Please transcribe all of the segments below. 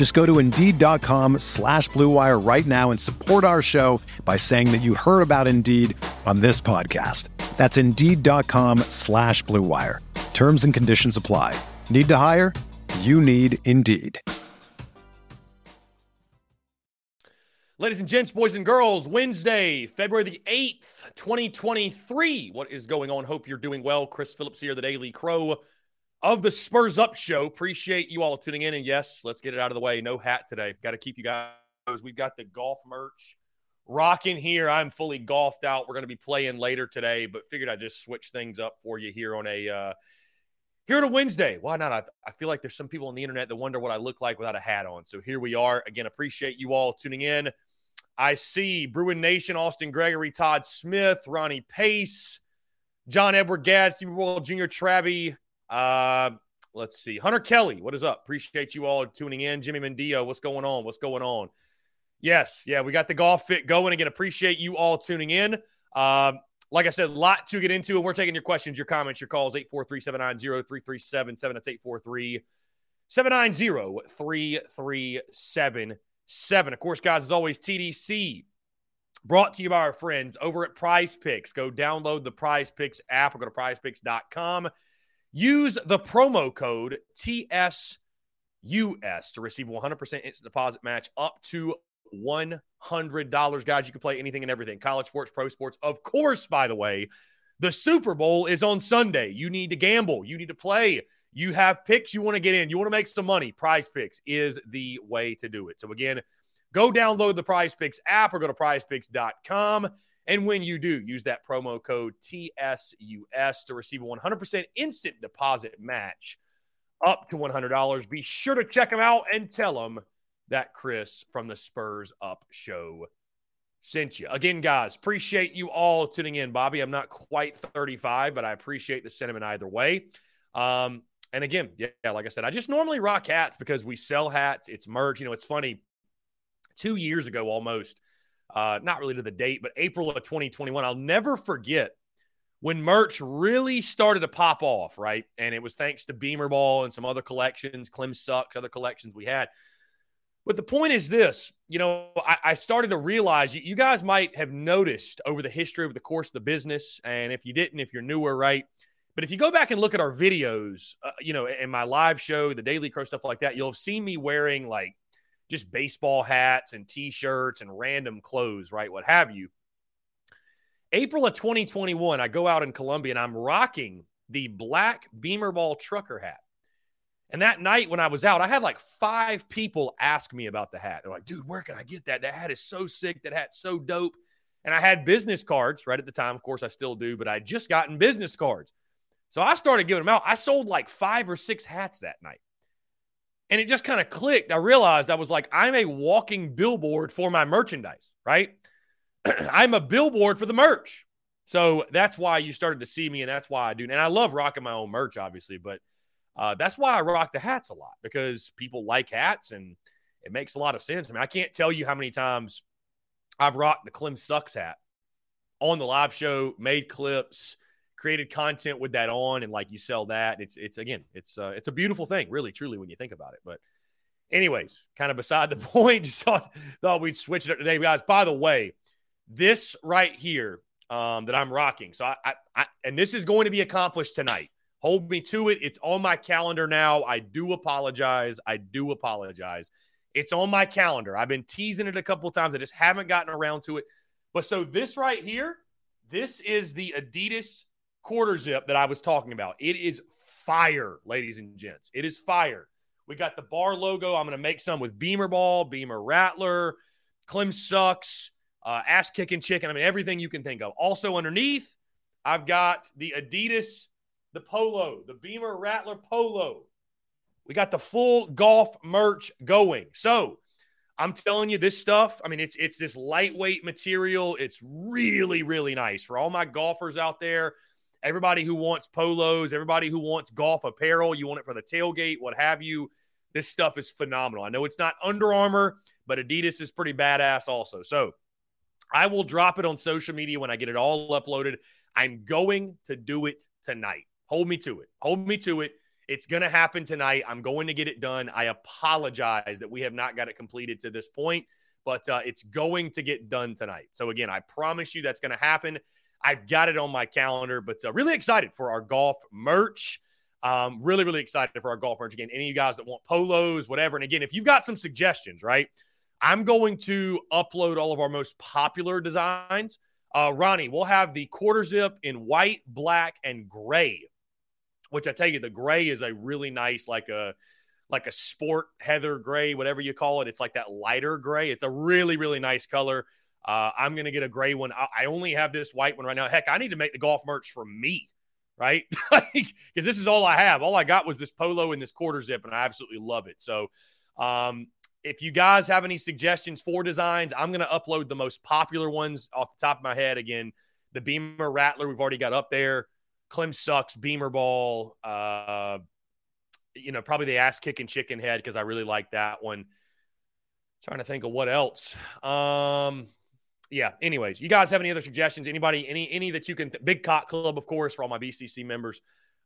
Just go to Indeed.com slash BlueWire right now and support our show by saying that you heard about Indeed on this podcast. That's Indeed.com slash BlueWire. Terms and conditions apply. Need to hire? You need Indeed. Ladies and gents, boys and girls, Wednesday, February the 8th, 2023. What is going on? Hope you're doing well. Chris Phillips here, the Daily Crow of the Spurs Up Show. Appreciate you all tuning in. And yes, let's get it out of the way. No hat today. Got to keep you guys. We've got the golf merch rocking here. I'm fully golfed out. We're going to be playing later today, but figured I'd just switch things up for you here on a uh, here on a Wednesday. Why not? I, I feel like there's some people on the internet that wonder what I look like without a hat on. So here we are. Again, appreciate you all tuning in. I see Bruin Nation, Austin Gregory, Todd Smith, Ronnie Pace, John Edward Gadd, Super Bowl Junior Travi. Uh, let's see. Hunter Kelly, what is up? Appreciate you all tuning in. Jimmy Mendio, what's going on? What's going on? Yes, yeah, we got the golf fit going. Again, appreciate you all tuning in. Um, like I said, a lot to get into, and we're taking your questions, your comments, your calls, 843 790 3377. That's 843 790 3377. Of course, guys, as always, TDC brought to you by our friends over at Prize Picks. Go download the Prize Picks app or go to prizepicks.com. Use the promo code TSUS to receive 100% instant deposit match up to $100. Guys, you can play anything and everything college sports, pro sports. Of course, by the way, the Super Bowl is on Sunday. You need to gamble, you need to play you have picks you want to get in, you want to make some money, Prize Picks is the way to do it. So, again, go download the Prize Picks app or go to prizepicks.com. And when you do, use that promo code TSUS to receive a 100% instant deposit match up to $100. Be sure to check them out and tell them that Chris from the Spurs Up Show sent you. Again, guys, appreciate you all tuning in. Bobby, I'm not quite 35, but I appreciate the sentiment either way. Um, and again, yeah, like I said, I just normally rock hats because we sell hats. It's merch. You know, it's funny. Two years ago, almost, uh, not really to the date, but April of 2021, I'll never forget when merch really started to pop off, right? And it was thanks to Beamer Ball and some other collections, Clem Sucks, other collections we had. But the point is this, you know, I, I started to realize you, guys might have noticed over the history of the course of the business. And if you didn't, if you're newer, right? But if you go back and look at our videos, uh, you know, in my live show, the Daily Crow stuff like that, you'll have seen me wearing like just baseball hats and t-shirts and random clothes, right? What have you. April of 2021, I go out in Columbia and I'm rocking the black Beamer Ball trucker hat. And that night when I was out, I had like five people ask me about the hat. They're like, dude, where can I get that? That hat is so sick. That hat's so dope. And I had business cards right at the time. Of course, I still do, but I just gotten business cards. So I started giving them out. I sold like five or six hats that night. And it just kind of clicked. I realized I was like, I'm a walking billboard for my merchandise, right? I'm a billboard for the merch. So that's why you started to see me, and that's why I do. And I love rocking my own merch, obviously, but uh, that's why I rock the hats a lot because people like hats and it makes a lot of sense. I mean, I can't tell you how many times I've rocked the Clem Sucks hat on the live show, made clips, created content with that on and like you sell that it's it's again it's uh, it's a beautiful thing really truly when you think about it but anyways kind of beside the point just thought thought we'd switch it up today guys. By the way this right here um, that i'm rocking so I, I, I and this is going to be accomplished tonight. Hold me to it. It's on my calendar now. I do apologize. I do apologize. It's on my calendar. I've been teasing it a couple times. I just haven't gotten around to it. But so this right here this is the adidas quarter zip that I was talking about. It is fire, ladies and gents. It is fire. We got the bar logo. I'm going to make some with Beamer Ball, Beamer Rattler, Clem Sucks, uh, Ass Kicking Chicken. I mean, everything you can think of. Also, underneath, I've got the Adidas, the Polo, the Beamer Rattler Polo. We got the full golf merch going. So, I'm telling you, this stuff. I mean, it's it's this lightweight material. It's really really nice for all my golfers out there. Everybody who wants polos, everybody who wants golf apparel, you want it for the tailgate, what have you. This stuff is phenomenal. I know it's not Under Armour, but Adidas is pretty badass also. So I will drop it on social media when I get it all uploaded. I'm going to do it tonight. Hold me to it. Hold me to it. It's going to happen tonight. I'm going to get it done. I apologize that we have not got it completed to this point, but uh, it's going to get done tonight. So, again, I promise you that's going to happen. I've got it on my calendar, but uh, really excited for our golf merch. Um, really, really excited for our golf merch. Again, any of you guys that want polos, whatever. And again, if you've got some suggestions, right, I'm going to upload all of our most popular designs. Uh, Ronnie, we'll have the quarter zip in white, black, and gray, which I tell you, the gray is a really nice, like a like a sport heather gray, whatever you call it. It's like that lighter gray. It's a really, really nice color. Uh, I'm going to get a gray one. I, I, only have this white one right now. Heck, I need to make the golf merch for me, right? Because this is all I have. All I got was this polo and this quarter zip, and I absolutely love it. So, um, if you guys have any suggestions for designs, I'm going to upload the most popular ones off the top of my head. Again, the Beamer Rattler, we've already got up there. Clem Sucks, Beamer Ball, uh, you know, probably the ass kicking chicken head because I really like that one. Trying to think of what else. Um, yeah. Anyways, you guys have any other suggestions? Anybody, any, any that you can? Big Cock Club, of course, for all my BCC members.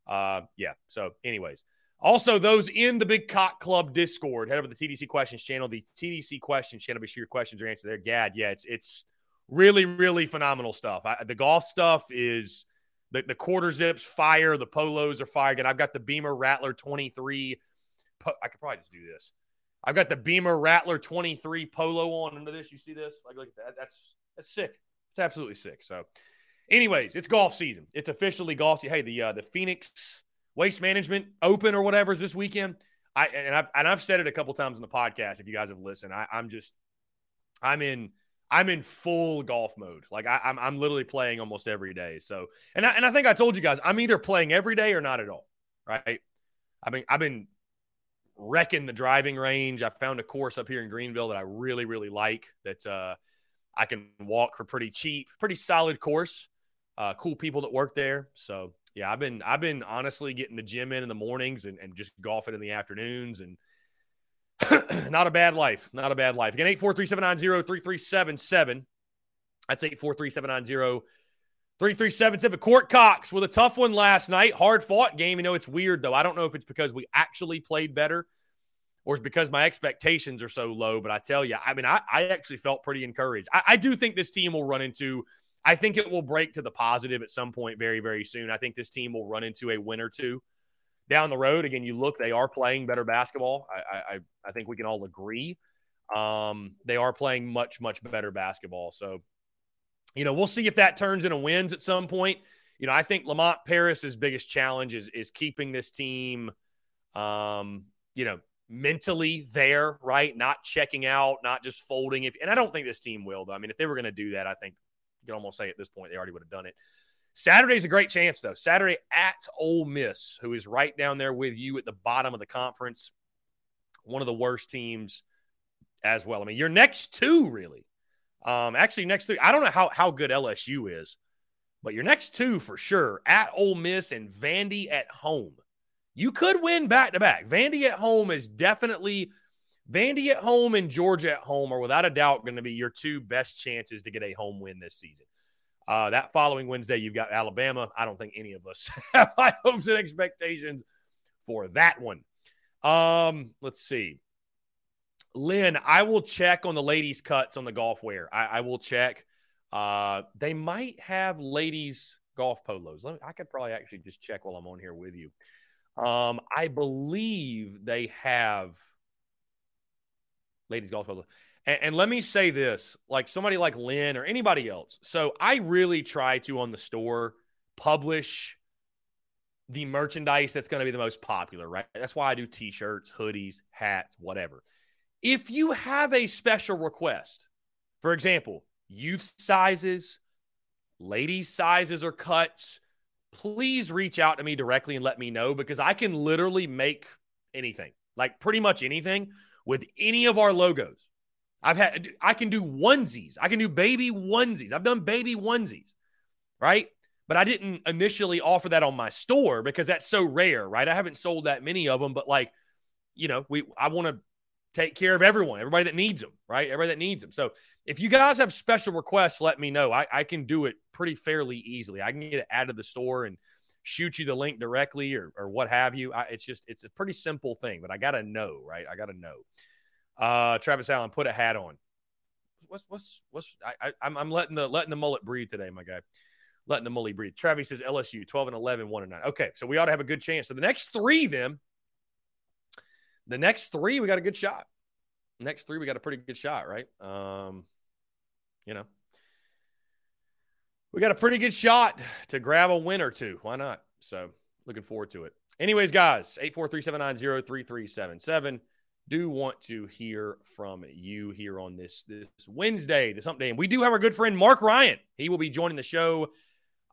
Uh, yeah. So, anyways, also those in the Big Cock Club Discord, head over to the TDC Questions channel, the TDC Questions channel. Be sure your questions are answered there. Gad, yeah, it's it's really really phenomenal stuff. I, the golf stuff is the the quarter zips fire, the polos are fire. And I've got the Beamer Rattler twenty three. I could probably just do this. I've got the Beamer Rattler 23 polo on under this. You see this? Like, look at that. That's that's sick. It's absolutely sick. So, anyways, it's golf season. It's officially golf season. Hey, the uh, the Phoenix Waste Management Open or whatever is this weekend. I and I've and I've said it a couple times in the podcast. If you guys have listened, I, I'm just I'm in I'm in full golf mode. Like I, am I'm, I'm literally playing almost every day. So and I, and I think I told you guys I'm either playing every day or not at all. Right. I mean I've been wrecking the driving range. I found a course up here in Greenville that I really really like. That's uh, I can walk for pretty cheap, pretty solid course. Uh, cool people that work there. So yeah, I've been I've been honestly getting the gym in in the mornings and, and just golfing in the afternoons and not a bad life. Not a bad life. Again, 843-790-3377. That's 843-790-3377. Court Cocks with a tough one last night. Hard fought game. You know, it's weird though. I don't know if it's because we actually played better or it's because my expectations are so low. But I tell you, I mean, I, I actually felt pretty encouraged. I, I, do think this team will run into, I think it will break to the positive at some point very, very soon. I think this team will run into a win or two down the road. Again, you look, they are playing better basketball. I, I, I think we can all agree. Um, they are playing much, much better basketball. So, you know, we'll see if that turns into wins at some point. You know, I think Lamont Paris's biggest challenge is is keeping this team, um, you know, mentally there, right? Not checking out, not just folding. If and I don't think this team will, though. I mean, if they were going to do that, I think you can almost say at this point they already would have done it. Saturday's a great chance, though. Saturday at Ole Miss, who is right down there with you at the bottom of the conference. One of the worst teams as well. I mean, your next two, really. Um, actually, next three. I don't know how, how good LSU is, but your next two for sure at Ole Miss and Vandy at home you could win back to back. Vandy at home is definitely Vandy at home and Georgia at home are without a doubt going to be your two best chances to get a home win this season. Uh, that following Wednesday, you've got Alabama. I don't think any of us have high hopes and expectations for that one. Um, let's see. Lynn, I will check on the ladies' cuts on the golf wear. I, I will check. Uh, they might have ladies' golf polos. Me, I could probably actually just check while I'm on here with you. Um, I believe they have ladies golf. And, and, let me say this, like somebody like Lynn or anybody else. So I really try to on the store publish the merchandise that's going to be the most popular, right? That's why I do t shirts, hoodies, hats, whatever. If you have a special request, for example, youth sizes, ladies' sizes or cuts, please reach out to me directly and let me know because I can literally make anything, like pretty much anything with any of our logos. I've had, I can do onesies. I can do baby onesies. I've done baby onesies, right? But I didn't initially offer that on my store because that's so rare, right? I haven't sold that many of them, but like, you know, we, I want to take care of everyone, everybody that needs them, right? Everybody that needs them. So if you guys have special requests, let me know. I, I can do it pretty fairly easily. I can get it out of the store and shoot you the link directly or, or what have you. I, it's just, it's a pretty simple thing, but I got to know, right? I got to know. Uh, Travis Allen, put a hat on. What's what's what's I, I I'm I'm letting the letting the mullet breathe today, my guy. Letting the mullet breathe. Travis says LSU 12 and 11, 1 and 9. Okay, so we ought to have a good chance. So the next three, then, the next three, we got a good shot. Next three, we got a pretty good shot, right? Um, you know, we got a pretty good shot to grab a win or two. Why not? So looking forward to it. Anyways, guys, 843-790-3377 do want to hear from you here on this this Wednesday, this hump day. And we do have our good friend Marc Ryan. He will be joining the show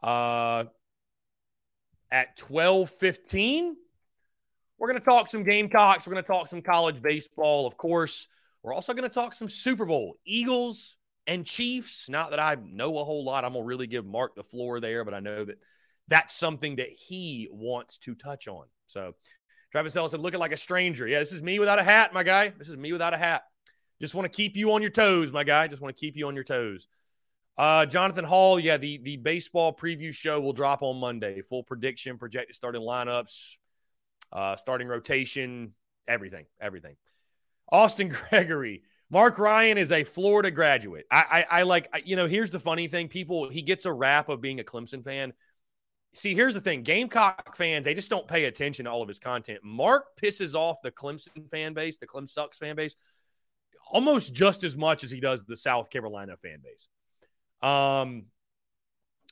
uh, at 12:15. We're going to talk some Gamecocks. We're going to talk some college baseball, of course. We're also going to talk some Super Bowl, Eagles and Chiefs. Not that I know a whole lot. I'm going to really give Marc the floor there, but I know that that's something that he wants to touch on. So Travis Ellison looking like a stranger. Yeah, this is me without a hat, my guy. This is me without a hat. Just want to keep you on your toes, my guy. Just want to keep you on your toes. Uh, Jonathan Hall, yeah, the the baseball preview show will drop on Monday. Full prediction, projected starting lineups, uh, starting rotation, everything, everything. Austin Gregory, Marc Ryan is a Florida graduate. I, I, I like, you know, here's the funny thing: people, he gets a rap of being a Clemson fan see, here's the thing Gamecock fans, they just don't pay attention to all of his content. Marc pisses off the Clemson fan base, the Clem Sucks fan base, almost just as much as he does the South Carolina fan base. Um,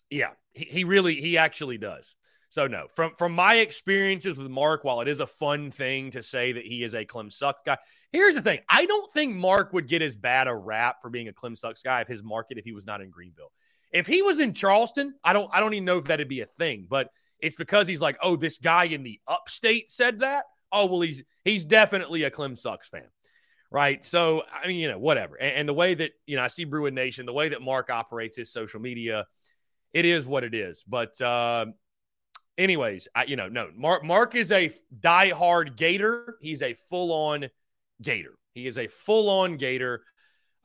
yeah, he, he really, he actually does. So no, from from my experiences with Marc, while it is a fun thing to say that he is a Clem Suck guy, here's the thing: I don't think Marc would get as bad a rap for being a Clem Sucks guy if his market if he was not in Greenville. If he was in Charleston, I don't I don't even know if that'd be a thing, but it's because he's like, oh, this guy in the upstate said that. Oh, well, he's he's definitely a Clem Sucks fan. Right. So I mean, you know, whatever. And, and the way that, you know, I see Bruin Nation, the way that Marc operates his social media, it is what it is. But uh, anyways, I, you know, no, Marc Marc is a diehard Gator. He's a full-on Gator. He is a full-on Gator.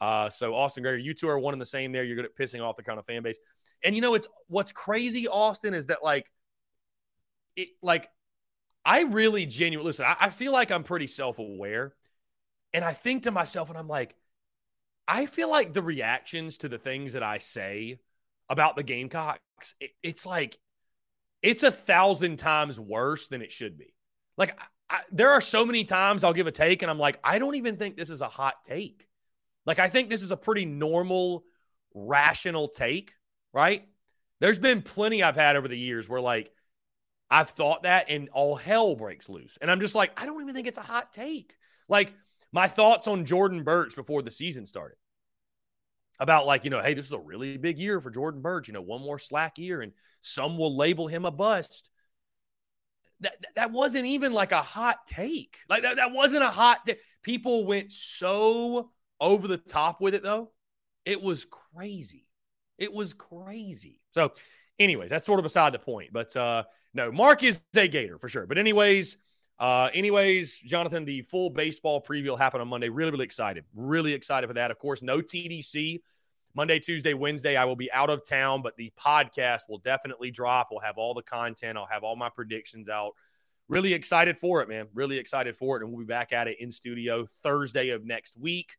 Uh, so Austin Gregory, you two are one and the same there. You're good at pissing off the kind of fan base. And you know, it's what's crazy, Austin, is that like it like I really genuinely listen, I, I feel like I'm pretty self-aware. And I think to myself, and I'm like, I feel like the reactions to the things that I say about the Gamecocks, it, it's like it's a thousand times worse than it should be. Like I, there are so many times I'll give a take and I'm like, I don't even think this is a hot take. Like, I think this is a pretty normal, rational take, right? There's been plenty I've had over the years where, like, I've thought that and all hell breaks loose. And I'm just like, I don't even think it's a hot take. Like, my thoughts on Jordan Burch before the season started about, like, you know, hey, this is a really big year for Jordan Burch, you know, one more slack year, and some will label him a bust. That, that wasn't even like a hot take. Like that, that wasn't a hot take. People went so over the top with it though. It was crazy. It was crazy. So, anyways, that's sort of beside the point. But uh no, Marc is a Gator for sure. But anyways, uh, anyways, Jonathan, the full baseball preview will happen on Monday. Really, really excited. Really excited for that. Of course, no TDC. Monday, Tuesday, Wednesday, I will be out of town, but the podcast will definitely drop. We'll have all the content. I'll have all my predictions out. Really excited for it, man. Really excited for it. And we'll be back at it in studio Thursday of next week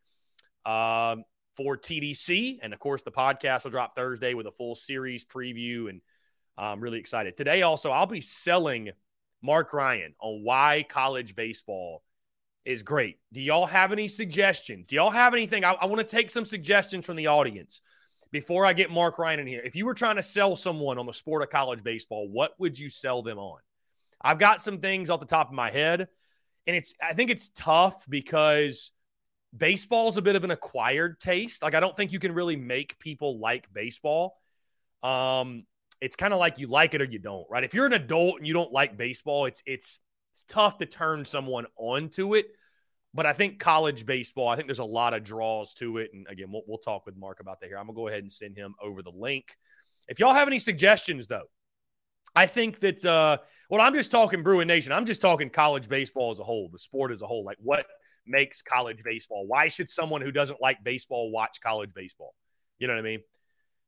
um, for TDC. And of course, the podcast will drop Thursday with a full series preview. And I'm really excited. Today, also, I'll be selling Marc Ryan on why college baseball is great. Do y'all have any suggestions? Do y'all have anything? I, I want to take some suggestions from the audience. before I get Marc Ryan in here, if you were trying to sell someone on the sport of college baseball, what would you sell them on? I've got some things off the top of my head, and it's I think it's tough because baseball's a bit of an acquired taste. Like I don't think you can really make people like baseball. Um, it's kind of like you like it or you don't, right? If you're an adult and you don't like baseball, it's it's it's tough to turn someone onto it. But I think college baseball, I think there's a lot of draws to it. And again, we'll, we'll talk with Marc about that here. I'm gonna go ahead and send him over the link. If y'all have any suggestions, though, I think that uh well, I'm just talking Bruin Nation. I'm just talking college baseball as a whole, the sport as a whole. Like what makes college baseball? Why should someone who doesn't like baseball watch college baseball? You know what I mean?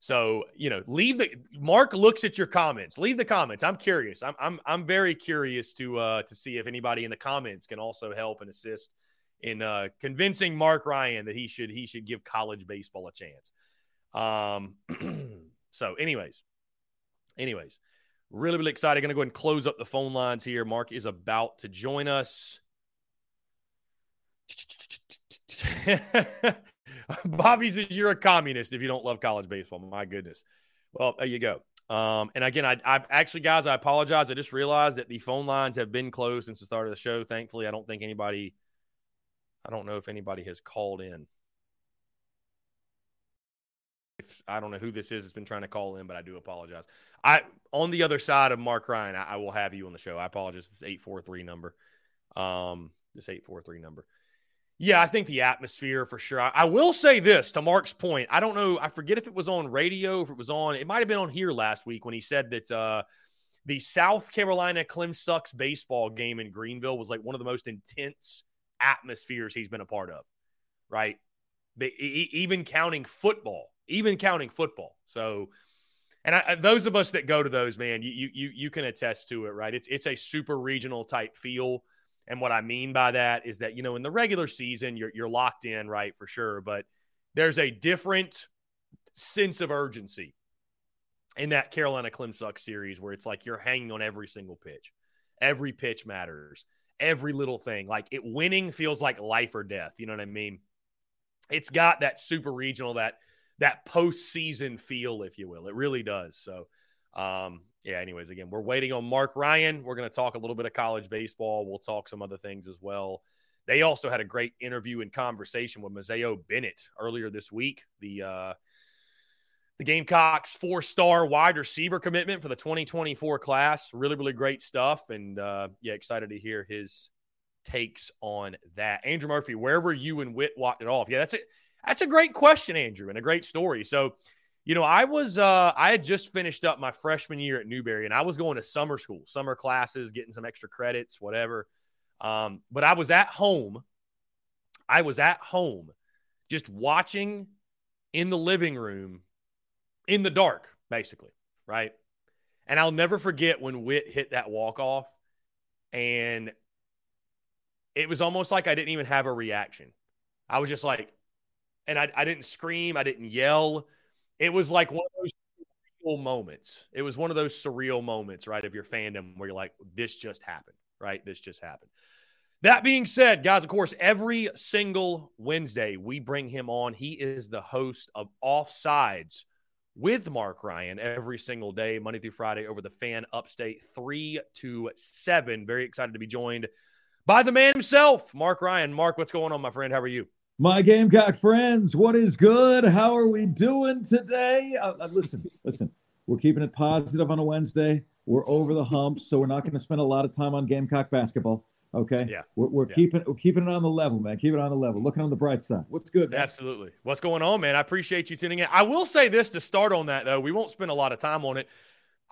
So, you know, leave the Marc looks at your comments. Leave the comments. I'm curious. I'm I'm I'm very curious to uh to see if anybody in the comments can also help and assist in uh convincing Marc Ryan that he should he should give college baseball a chance. Um so anyways. Anyways, really really excited. Going to go ahead and close up the phone lines here. Marc is about to join us. Bobby says you're a communist if you don't love college baseball. My goodness. Well, there you go. Um, and again, I, I actually, guys, I apologize. I just realized that the phone lines have been closed since the start of the show. Thankfully, I don't think anybody, I don't know if anybody has called in. If I don't know who this is, has been trying to call in, but I do apologize. I on the other side of Marc Ryan, I, I will have you on the show. I apologize. This eight four three number, um, this eight four three number. Yeah, I think the atmosphere for sure. I, I, will say this to Marc's point. I don't know. I forget if it was on radio, if it was on. It might have been on here last week when he said that uh, the South Carolina Clem Sucks baseball game in Greenville was like one of the most intense atmospheres he's been a part of. Right, even counting football, even counting football. So, and I, those of us that go to those, man, you you you can attest to it. Right, it's it's a super regional type feel. And what I mean by that is that, you know, in the regular season, you're, you're locked in, right, for sure. But there's a different sense of urgency in that Carolina Clemsuck series where it's like you're hanging on every single pitch. Every pitch matters. Every little thing. Like it winning feels like life or death. You know what I mean? It's got that super regional, that that postseason feel, if you will. It really does. So um, yeah, anyways, again, we're waiting on Marc Ryan. We're going to talk a little bit of college baseball. We'll talk some other things as well. They also had a great interview and conversation with Mazeo Bennett earlier this week. The uh, the Gamecocks four star wide receiver commitment for the 2024 class. Really, really great stuff. And uh, yeah, excited to hear his takes on that. Andrew Murphy, where were you and Whit walked it off? Yeah, that's it. That's a great question, Andrew, and a great story. So you know, I was uh I had just finished up my freshman year at Newberry and I was going to summer school, summer classes, getting some extra credits, whatever. Um, but I was at home. I was at home just watching in the living room in the dark, basically, right? And I'll never forget when Whit hit that walk off and it was almost like I didn't even have a reaction. I was just like, and I, I didn't scream, I didn't yell. It was like one of those moments. It was one of those surreal moments, right, of your fandom where you're like, this just happened, right? This just happened. That being said, guys, of course, every single Wednesday we bring him on. He is the host of Offsides with Marc Ryan every single day, Monday through Friday, over the fan upstate, three to seven. Very excited to be joined by the man himself, Marc Ryan. Marc, what's going on, my friend? How are you? My Gamecock friends, what is good? How are we doing today? Uh, uh, listen, listen, we're keeping it positive on a Wednesday. We're over the hump, so we're not going to spend a lot of time on Gamecock basketball. Okay. Yeah. We're, we're yeah. keeping we're keeping it on the level, man. Keep it on the level. Looking on the bright side. What's good? Man? Absolutely. What's going on, man? I appreciate you tuning in. I will say this to start on that though. We won't spend a lot of time on it.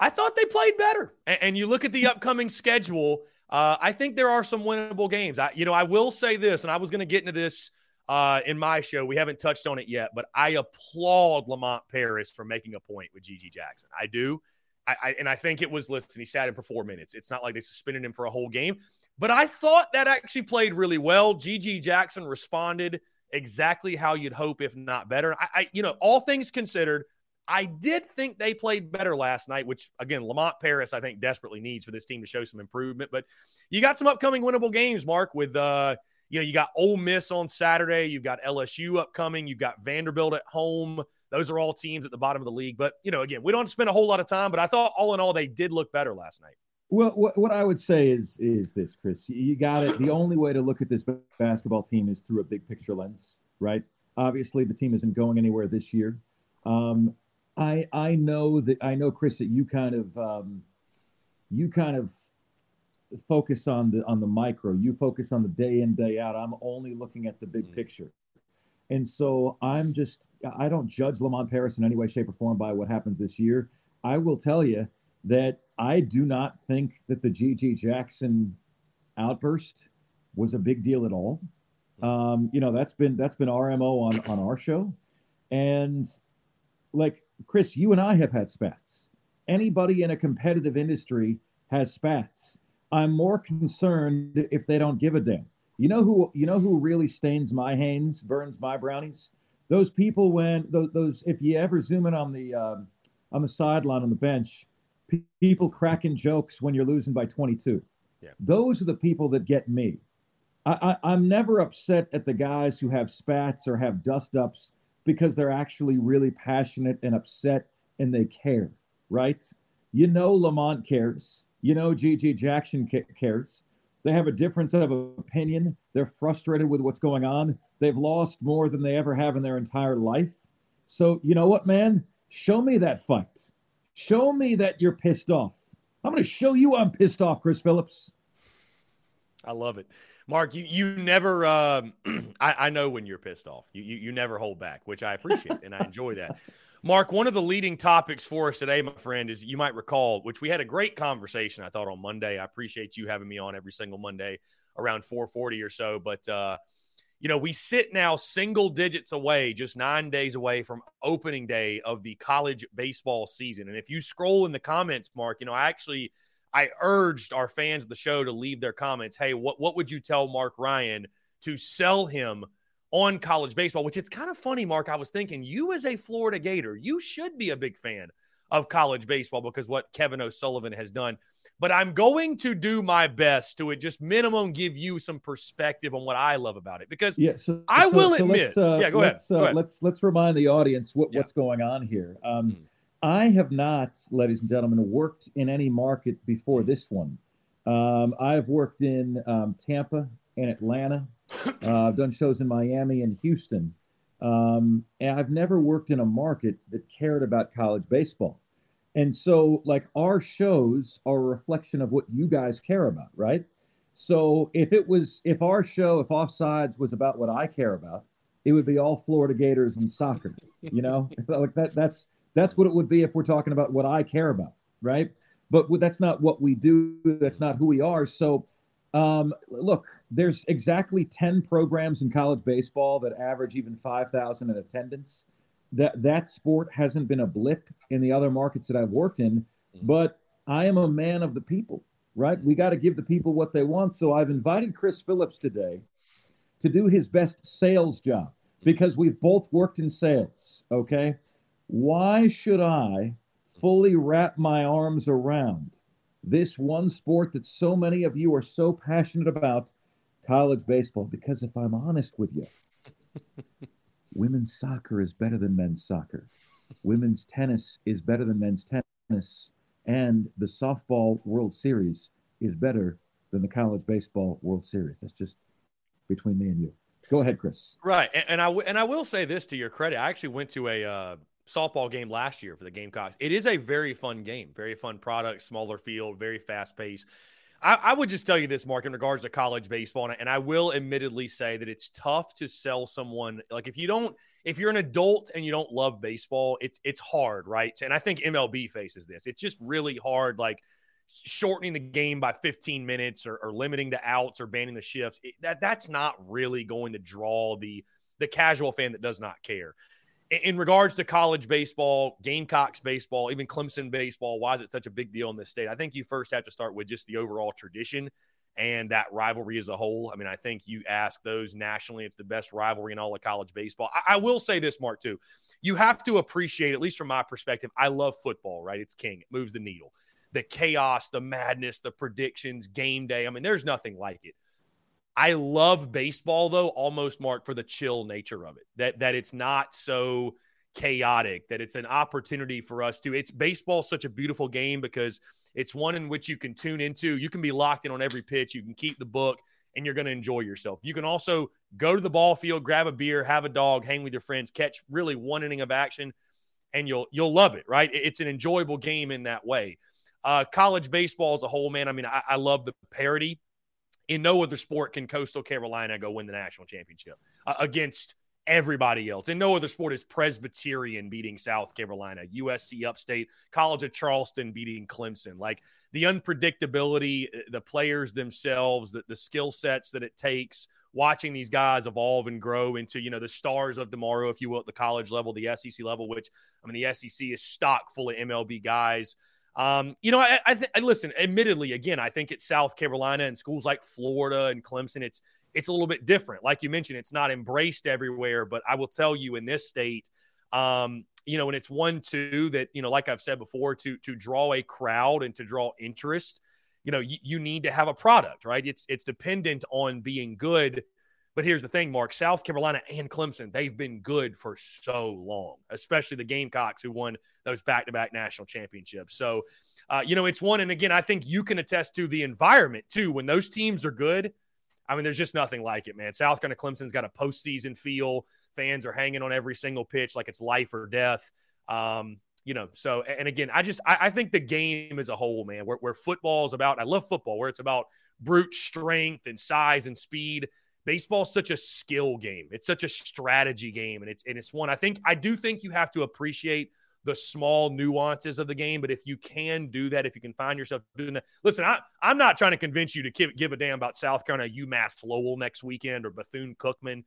I thought they played better. And, and you look at the upcoming schedule. Uh, I think there are some winnable games. I, you know, I will say this, and I was going to get into this uh, in my show. We haven't touched on it yet, but I applaud Lamont Paris for making a point with GG Jackson. I do. I, I, and I think it was listen, he sat in for four minutes. It's not like they suspended him for a whole game, but I thought that actually played really well. GG Jackson responded exactly how you'd hope, if not better. I, I, you know, all things considered, I did think they played better last night, which again, Lamont Paris, I think desperately needs for this team to show some improvement. But you got some upcoming winnable games, Marc, with uh you know, you got Ole Miss on Saturday, you've got LSU upcoming, you've got Vanderbilt at home. Those are all teams at the bottom of the league. But, you know, again, we don't spend a whole lot of time, but I thought all in all, they did look better last night. Well, what, what I would say is is this, Chris. You got it. The only way to look at this basketball team is through a big picture lens, right? Obviously, the team isn't going anywhere this year. Um, I I know that I know, Chris, that you kind of um, you kind of focus on the on the micro. You focus on the day in day out. I'm only looking at the big mm-hmm. picture, and so I'm just I don't judge Lamont Paris in any way, shape, or form by what happens this year. I will tell you that I do not think that the GG Jackson outburst was a big deal at all. Um, you know, that's been that's been our MO on on our show. And like Chris, you and I have had spats. Anybody in a competitive industry has spats. I'm more concerned if they don't give a damn. You know who you know who really stains my Hanes, burns my brownies? Those people when those, those if you ever zoom in on the um, on the sideline on the bench people cracking jokes when you're losing by 22. Yeah. Those are the people that get me. I, I, I'm never upset at the guys who have spats or have dust ups because they're actually really passionate and upset and they care, right? You know, Lamont cares. You know, GG Jackson cares. They have a difference of opinion. They're frustrated with what's going on. They've lost more than they ever have in their entire life. So, you know what, man? Show me that fight. Show me that you're pissed off. I'm going to show you I'm pissed off, Chris Phillips. I love it. Mark, you you never. Um, I, I, know when you're pissed off. You, you you never hold back, which I appreciate and I enjoy that. Marc, one of the leading topics for us today, my friend, is you might recall, which we had a great conversation. I thought on Monday. I appreciate you having me on every single Monday around 4:40 or so. But uh, you know, we sit now single digits away, just nine days away from opening day of the college baseball season. And if you scroll in the comments, Marc, you know, I actually I urged our fans of the show to leave their comments. Hey, what what would you tell Marc Ryan to sell him on college baseball? Which it's kind of funny, Marc. I was thinking you as a Florida Gator, you should be a big fan of college baseball because what Kevin O'Sullivan has done but I'm going to do my best to just minimum give you some perspective on what I love about it because yeah, so, I will so admit, uh, yeah, go ahead. Uh, go ahead. Let's let's remind the audience what, yeah. what's going on here. Um, mm. I have not, ladies and gentlemen, worked in any market before this one. Um, I've worked in um, Tampa and Atlanta. Uh, I've done shows in Miami and Houston. Um, and I've never worked in a market that cared about college baseball. And so, like, our shows are a reflection of what you guys care about, right? So, if it was, if our show, if Offsides was about what I care about, it would be all Florida Gators and soccer, you know? like that, that's, that's what it would be if we're talking about what I care about, right? But that's not what we do. That's not who we are. So, um, look, there's exactly 10 programs in college baseball that average even 5,000 in attendance that that sport hasn't been a blip in the other markets that I've worked in, mm-hmm. but I am a man of the people, right? We got to give the people what they want. So I've invited Chris Phillips today to do his best sales job because we've both worked in sales, okay? Why should I fully wrap my arms around this one sport that so many of you are so passionate about, college baseball? Because if I'm honest with you, women's soccer is better than men's soccer. women's tennis is better than men's tennis. And the softball World Series is better than the college baseball World Series. That's just between me and you. Go ahead, Chris. Right, and, and I w- and I will say this to your credit. I actually went to a uh, softball game last year for the Gamecocks. It is a very fun game, very fun product, smaller field, very fast pace. I, I, would just tell you this, Marc, in regards to college baseball, and I will admittedly say that it's tough to sell someone like if you don't, if you're an adult and you don't love baseball, it's it's hard, right? And I think MLB faces this. It's just really hard, like shortening the game by 15 minutes or, or limiting the outs or banning the shifts. It, that that's not really going to draw the the casual fan that does not care in regards to college baseball, Gamecocks baseball, even Clemson baseball, why is it such a big deal in this state? I think you first have to start with just the overall tradition and that rivalry as a whole. I mean, I think you ask those nationally, it's the best rivalry in all of college baseball. I, I will say this, Marc, too. You have to appreciate, at least from my perspective, I love football, right? It's king, it moves the needle. The chaos, the madness, the predictions, game day. I mean, there's nothing like it. I love baseball though, almost Marc for the chill nature of it. That that it's not so chaotic, that it's an opportunity for us to. It's baseball such a beautiful game because it's one in which you can tune into. You can be locked in on every pitch. You can keep the book and you're going to enjoy yourself. You can also go to the ball field, grab a beer, have a dog, hang with your friends, catch really one inning of action, and you'll you'll love it. Right? It's an enjoyable game in that way. Uh, college baseball as a whole, man. I mean, I, I, love the parity. In no other sport can Coastal Carolina go win the national championship uh, against everybody else. In no other sport is Presbyterian beating South Carolina, USC Upstate, College of Charleston beating Clemson. Like the unpredictability, uh, the players themselves, the, the skill sets that it takes, watching these guys evolve and grow into, you know, the stars of tomorrow, if you will, at the college level, the SEC level, which I mean, the SEC is stock full of MLB guys. Um, you know, I, I, th- I listen. Admittedly, again, I think it's South Carolina and schools like Florida and Clemson. It's it's a little bit different. Like you mentioned, it's not embraced everywhere, but I will tell you in this state, um, you know, and it's one two that you know, like I've said before, to to draw a crowd and to draw interest, you know, you, you need to have a product, right? It's it's dependent on being good. But here's the thing, Marc South Carolina and Clemson, they've been good for so long, especially the Gamecocks who won those back to back national championships. So, uh, you know, it's one. And again, I think you can attest to the environment too. When those teams are good, I mean, there's just nothing like it, man. South Carolina Clemson's got a postseason feel. Fans are hanging on every single pitch like it's life or death. Um, you know, so and again, I just I, I think the game as a whole, man, where, where football is about, I love football, where it's about brute strength and size and speed. Baseball's such a skill game. It's such a strategy game, and it's and it's one I think I do think you have to appreciate the small nuances of the game. But if you can do that, if you can find yourself doing that, listen, I, I'm not trying to convince you to give, give a damn about South Carolina, UMass Lowell next weekend or Bethune Cookman.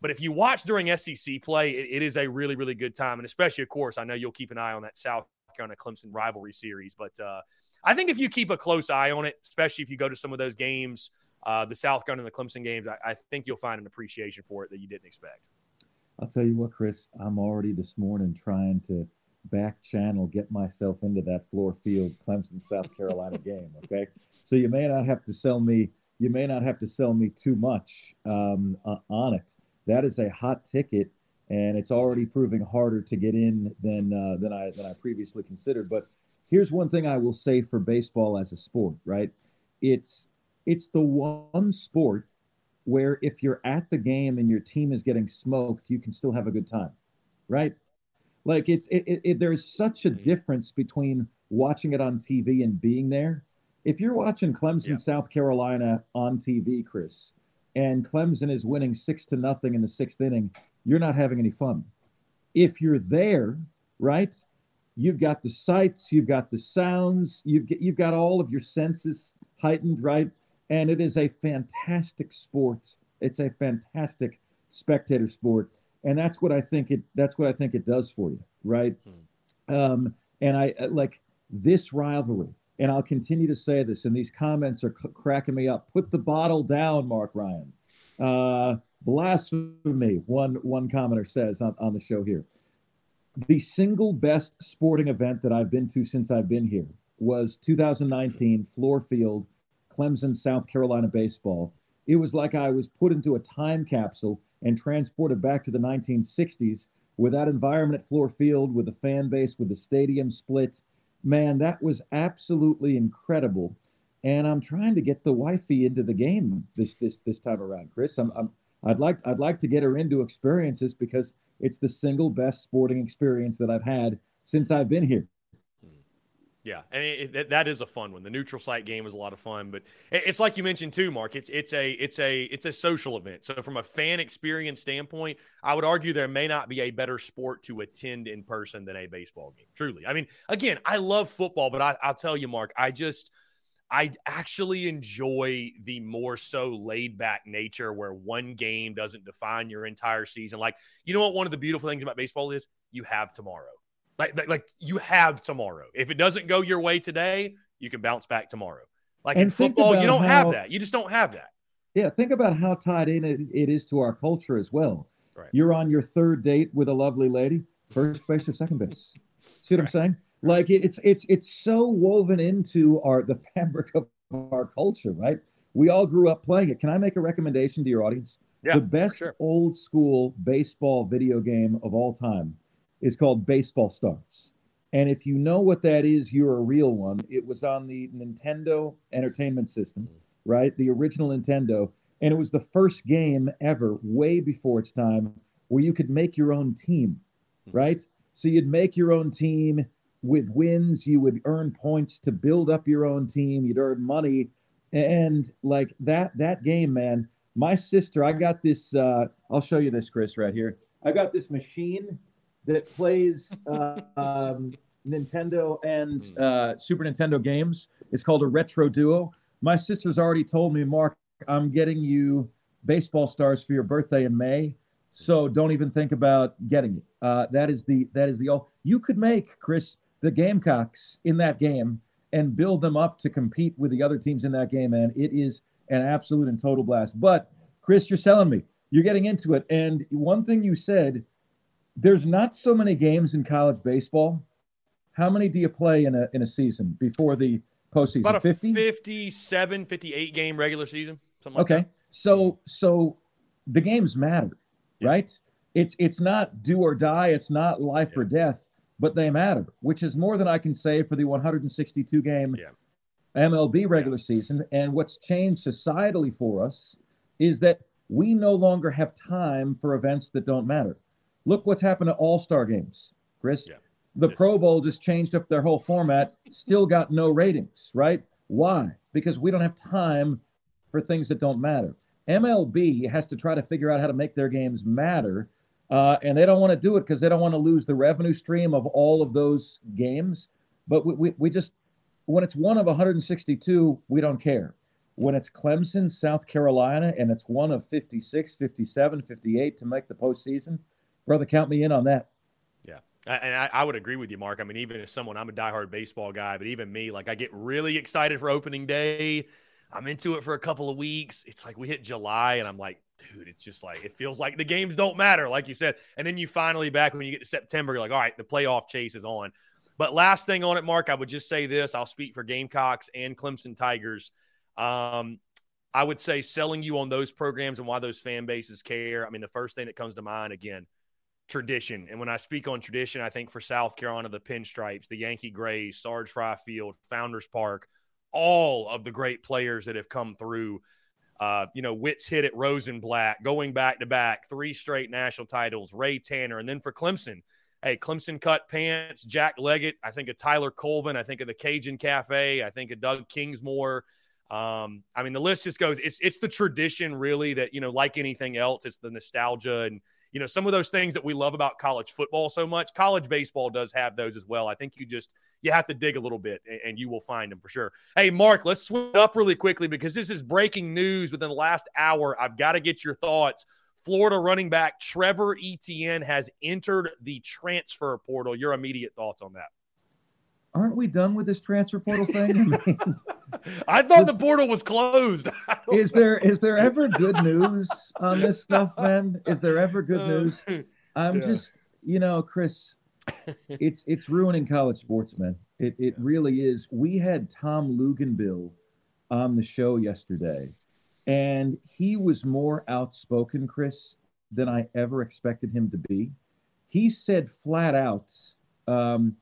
But if you watch during SEC play, it, it is a really, really good time. And especially, of course, I know you'll keep an eye on that South Carolina Clemson rivalry series. But uh, I think if you keep a close eye on it, especially if you go to some of those games, uh, the South Carolina and the Clemson games, I, I think you'll find an appreciation for it that you didn't expect. I'll tell you what, Chris, I'm already this morning trying to back channel get myself into that Fluor Field Clemson South Carolina game. Okay, so you may not have to sell me you may not have to sell me too much um, uh, on it. That is a hot ticket, and it's already proving harder to get in than uh, than I than I previously considered. But here's one thing I will say for baseball as a sport, right? It's it's the one sport where if you're at the game and your team is getting smoked, you can still have a good time, right? Like it's it, it, it, there's such a mm-hmm. difference between watching it on TV and being there. If you're watching Clemson, yeah. South Carolina on TV, Chris, and Clemson is winning six to nothing in the sixth inning, you're not having any fun. If you're there, right, you've got the sights, you've got the sounds, you've you've got all of your senses heightened, right? And it is a fantastic sport. It's a fantastic spectator sport and that's what I think it that's what I think it does for you, right? Hmm. Um, and I uh, like this rivalry, and I'll continue to say this. And these comments are c- cracking me up. Put the bottle down, Marc Ryan. Uh, blasphemy. One one commenter says on, on the show here. The single best sporting event that I've been to since I've been here was 2019 Fluor Field, Clemson, South Carolina baseball. It was like I was put into a time capsule and transported back to the 1960s with that environment at Fluor Field, with the fan base, with the stadium split. Man, that was absolutely incredible. And I'm trying to get the wifey into the game this this this time around, Chris. I'm, I'm I'd like I'd like to get her into experiences because it's the single best sporting experience that I've had since I've been here. Yeah, and it, it, that is a fun one. The neutral site game is a lot of fun, but it's like you mentioned too, Marc. It's it's a it's a it's a social event. So from a fan experience standpoint, I would argue there may not be a better sport to attend in person than a baseball game. Truly, I mean, again, I love football, but I, I'll tell you, Marc, I just I actually enjoy the more so laid back nature where one game doesn't define your entire season. Like, you know what? One of the beautiful things about baseball is you have tomorrow. Like, like, like you have tomorrow. If it doesn't go your way today, you can bounce back tomorrow. Like and in football, you don't how, have that. You just don't have that. Yeah, think about how tied in it, it is to our culture as well. Right. You're on your third date with a lovely lady, first base or second base. See what right. I'm saying? Like it, it's it's it's so woven into our the fabric of our culture, right? We all grew up playing it. Can I make a recommendation to your audience? Yeah, the best sure. old school baseball video game of all time is called Baseball Stars. And if you know what that is, you're a real one. It was on the Nintendo Entertainment System, right? The original Nintendo. And it was the first game ever, way before its time, where you could make your own team, right? So you'd make your own team with wins, you would earn points to build up your own team, you'd earn money. And like that that game, man, my sister, I got this uh, I'll show you this, Chris, right here. I got this machine that plays uh, um, Nintendo and hmm. uh, Super Nintendo games. It's called a Retro Duo. My sister's already told me, Mark, I'm getting you baseball stars for your birthday in May. So don't even think about getting it. Uh, that is the that is the all you could make, Chris, the Gamecocks in that game and build them up to compete with the other teams in that game. And it is an absolute and total blast. But Chris, you're selling me. You're getting into it. And one thing you said, there's not so many games in college baseball. How many do you play in a in a season before the postseason? About a 50? 57, 58 game regular season. Something like okay. So so the games matter, yeah. right? It's it's not do or die, it's not life yeah. or death, but they matter, which is more than I can say for the 162 game yeah. MLB regular season. And what's changed societally for us is that we no longer have time for events that don't matter. Look what's happened to All Star games, Chris. Yeah. The yes. Pro Bowl just changed up their whole format, still got no ratings, right? Why? Because we don't have time for things that don't matter. MLB has to try to figure out how to make their games matter, uh, and they don't want to do it because they don't want to lose the revenue stream of all of those games. But we, we, we just, when it's one of 162, we don't care when it's Clemson, South Carolina, and it's one of 56, 57, 58 to make the postseason, brother, count me in on that. Yeah. And I, I, would agree with you, Mark. I mean, even as someone, I'm a diehard baseball guy, but even me, like, I get really excited for opening day. I'm into it for a couple of weeks. It's like we hit July, and I'm like, dude, it's just like, it feels like the games don't matter, like you said. And then you finally back when you get to September, you're like, all right, the playoff chase is on. But last thing on it, Mark, I would just say this I'll speak for Gamecocks and Clemson Tigers. Um, I would say selling you on those programs and why those fan bases care. I mean, the first thing that comes to mind again, tradition. And when I speak on tradition, I think for South Carolina, the Pinstripes, the Yankee Grays, Sarge Frye Field, Founders Park, all of the great players that have come through. Uh, you know, Whit's hit at Rosenblatt, going back to back, three straight national titles, Ray Tanner. And then for Clemson, hey, Clemson cut pants, Jack Leggett. I think of Tyler Colvin. I think of the Cajun Cafe. I think of Doug Kingsmore. Um, I mean, the list just goes. It's it's the tradition, really, that you know, like anything else, it's the nostalgia and you know some of those things that we love about college football so much. College baseball does have those as well. I think you just you have to dig a little bit, and, you will find them for sure. Hey, Mark, let's switch up really quickly because this is breaking news within the last hour. I've got to get your thoughts. Florida running back Trevor Etienne has entered the transfer portal. Your immediate thoughts on that? Aren't we done with this transfer portal thing? I, mean, I thought the portal was closed. Is there is there ever good news on this stuff, man? Is there ever good uh, news? I'm yeah. just, you know, Chris, it's it's ruining college sports, man. It it really is. We had Tom Luginbill on the show yesterday, and he was more outspoken, Chris, than I ever expected him to be. He said flat out. Um,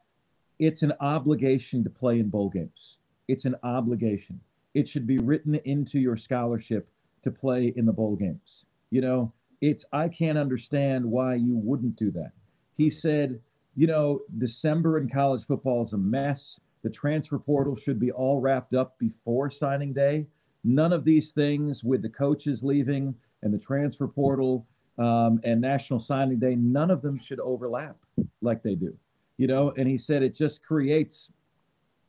it's an obligation to play in bowl games. It's an obligation. It should be written into your scholarship to play in the bowl games. You know, it's I can't understand why you wouldn't do that. He said, you know, December in college football is a mess. The transfer portal should be all wrapped up before signing day. None of these things with the coaches leaving and the transfer portal um, and national signing day, none of them should overlap like they do you know, and he said it just creates,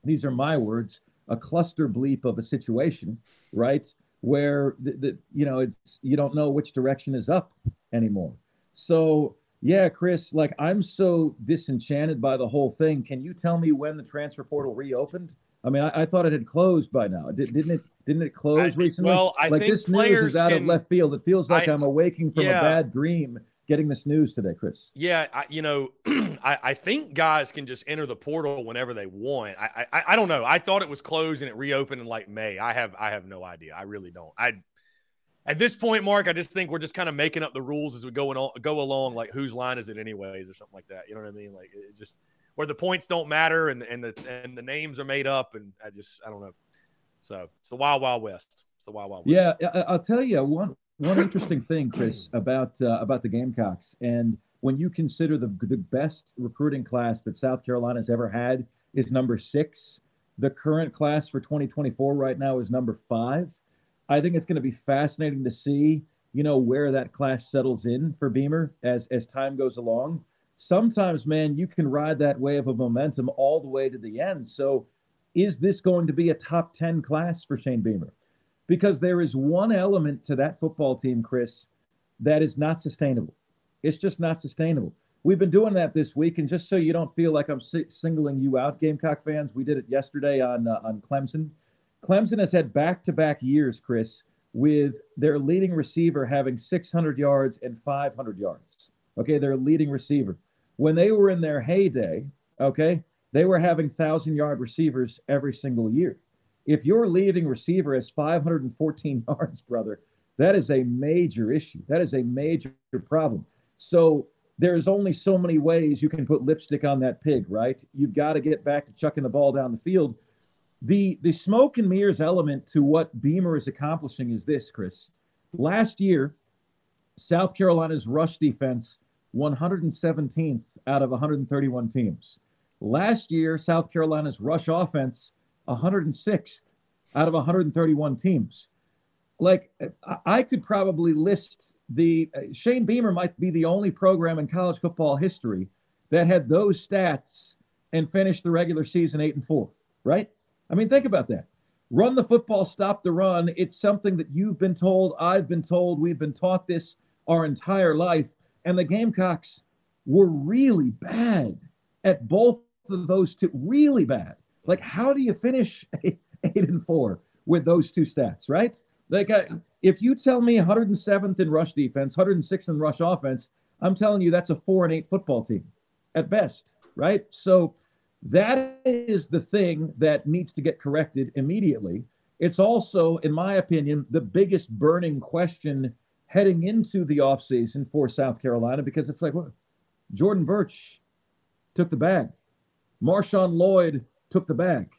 these are my words, a cluster bleep of a situation, right? Where the, the you know it's you don't know which direction is up anymore. So yeah, Chris, like I'm so disenchanted by the whole thing. Can you tell me when the transfer portal reopened? I mean, I, I thought it had closed by now. Did, not it? Didn't it close I, recently? Well, I like think this news is out can, of left field. It feels like I, am awaking from yeah. a bad dream getting this news today, Chris? Yeah, I, you know, I, I, think guys can just enter the portal whenever they want. I, I, I don't know. I thought it was closed and it reopened in like May. I have I have no idea. I really don't. I At this point, Mark, I just think we're just kind of making up the rules as we go on, go along. Like whose line is it, anyways, or something like that. You know what I mean? Like it just where the points don't matter and and the and the names are made up, and I just I don't know. So it's the wild wild west. It's the wild wild west. Yeah, I'll tell you one one interesting thing, Chris, about uh, about the Gamecocks, and when you consider the the best recruiting class that South Carolina's ever had is number six. The current class for 2024 right now is number five. I think it's going to be fascinating to see, you know, where that class settles in for Beamer as as time goes along. Sometimes, man, you can ride that wave of momentum all the way to the end. So, is this going to be a top 10 class for Shane Beamer? Because there is one element to that football team, Chris, that is not sustainable. It's just not sustainable. We've been doing that this week, and just so you don't feel like I'm singling you out, Gamecock fans, we did it yesterday on uh, on Clemson. Clemson has had back-to-back years, Chris, with their leading receiver having 600 yards and 500 yards. Okay, their leading receiver. When they were in their heyday, okay, they were having thousand-yard receivers every single year. If your leading receiver has 514 yards, brother, that is a major issue. That is a major problem. So there's only so many ways you can put lipstick on that pig, right? You've got to get back to chucking the ball down the field. The the smoke and mirrors element to what Beamer is accomplishing is this, Chris. Last year, South Carolina's rush defense 117th out of 131 teams. Last year, South Carolina's rush offense 106th out of 131 teams. Like I could probably list the uh, Shane Beamer might be the only program in college football history that had those stats and finished the regular season eight and four. Right? I mean, think about that. Run the football, stop the run. It's something that you've been told, I've been told, we've been taught this our entire life. And the Gamecocks were really bad at both of those two, really bad. Like, how do you finish eight, eight and four with those two stats, right? Like, if you tell me 107th in rush defense, 106th in rush offense, I'm telling you that's a four and eight football team at best, right? So that is the thing that needs to get corrected immediately. It's also, in my opinion, the biggest burning question heading into the offseason for South Carolina because it's like, well, Jordan Burch took the bag. Marshawn Lloyd took the bag,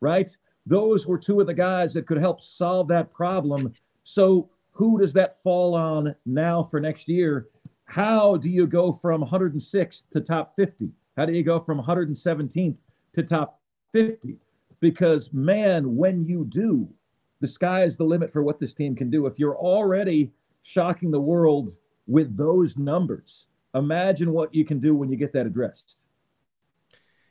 right? Those were two of the guys that could help solve that problem. So, who does that fall on now for next year? How do you go from 106 to top 50? How do you go from 117th to top 50? Because, man, when you do, the sky is the limit for what this team can do. If you're already shocking the world with those numbers, imagine what you can do when you get that addressed.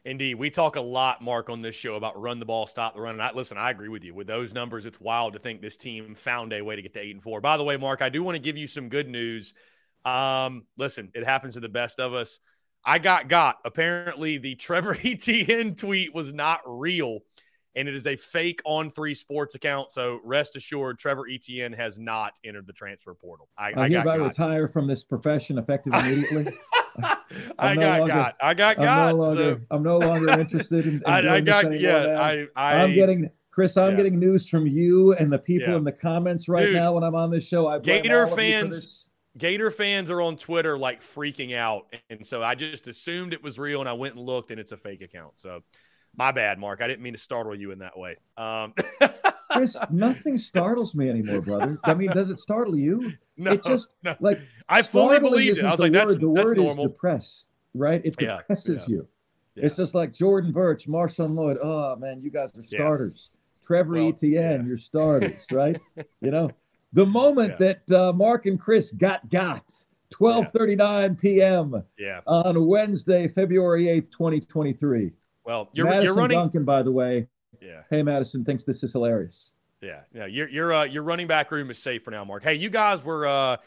Indeed, we talk a lot, Mark, on this show about run the ball, stop the run. And I, listen, I agree with you. With those numbers, it's wild to think this team found a way to get to eight and four. By the way, Mark, I do want to give you some good news. Um, listen, it happens to the best of us. I got got. Apparently, the Trevor Etienne tweet was not real, and it is a fake on three sports account. So rest assured, Trevor Etienne has not entered the transfer portal. I, I, I hereby retire from this profession effective immediately. I no got longer, got. I got got. I'm no longer, so. I'm no longer interested in. in I, I got. Yeah, I, I. I'm getting. Chris, I'm yeah. getting news from you and the people yeah. in the comments right Dude, now when I'm on this show. I Gator fans. Gator fans are on Twitter like freaking out, and so I just assumed it was real, and I went and looked, and it's a fake account. So, my bad, Mark. I didn't mean to startle you in that way. Um, Chris, nothing startles me anymore, brother. I mean, does it startle you? No, it just no. like I fully believed it. I was like, word. that's the word is depressed, right? It depresses yeah, yeah. you. Yeah. It's just like Jordan Burch, Marshawn Lloyd. Oh man, you guys are starters. Trevor well, Etienne, you're starters, right? you know, the moment that uh, Mark and Chris got got. 12:39 p.m. Yeah. on Wednesday, February 8th, 2023. Well, you're, Madison you're running Duncan, by the way. Yeah. Hey, Madison thinks this is hilarious. Yeah, yeah. Your your uh, your running back room is safe for now, Mark. Hey, you guys were uh,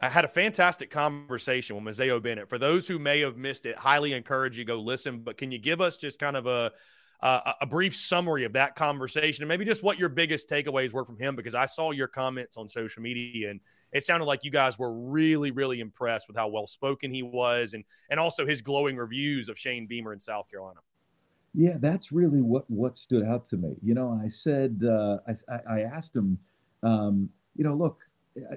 I had a fantastic conversation with Mazeo Bennett. For those who may have missed it, highly encourage you go listen. But can you give us just kind of a a, a brief summary of that conversation and maybe just what your biggest takeaways were from him? Because I saw your comments on social media and it sounded like you guys were really really impressed with how well spoken he was and and also his glowing reviews of Shane Beamer in South Carolina. Yeah, that's really what what stood out to me. You know, I said uh, I I asked him, um, you know, look,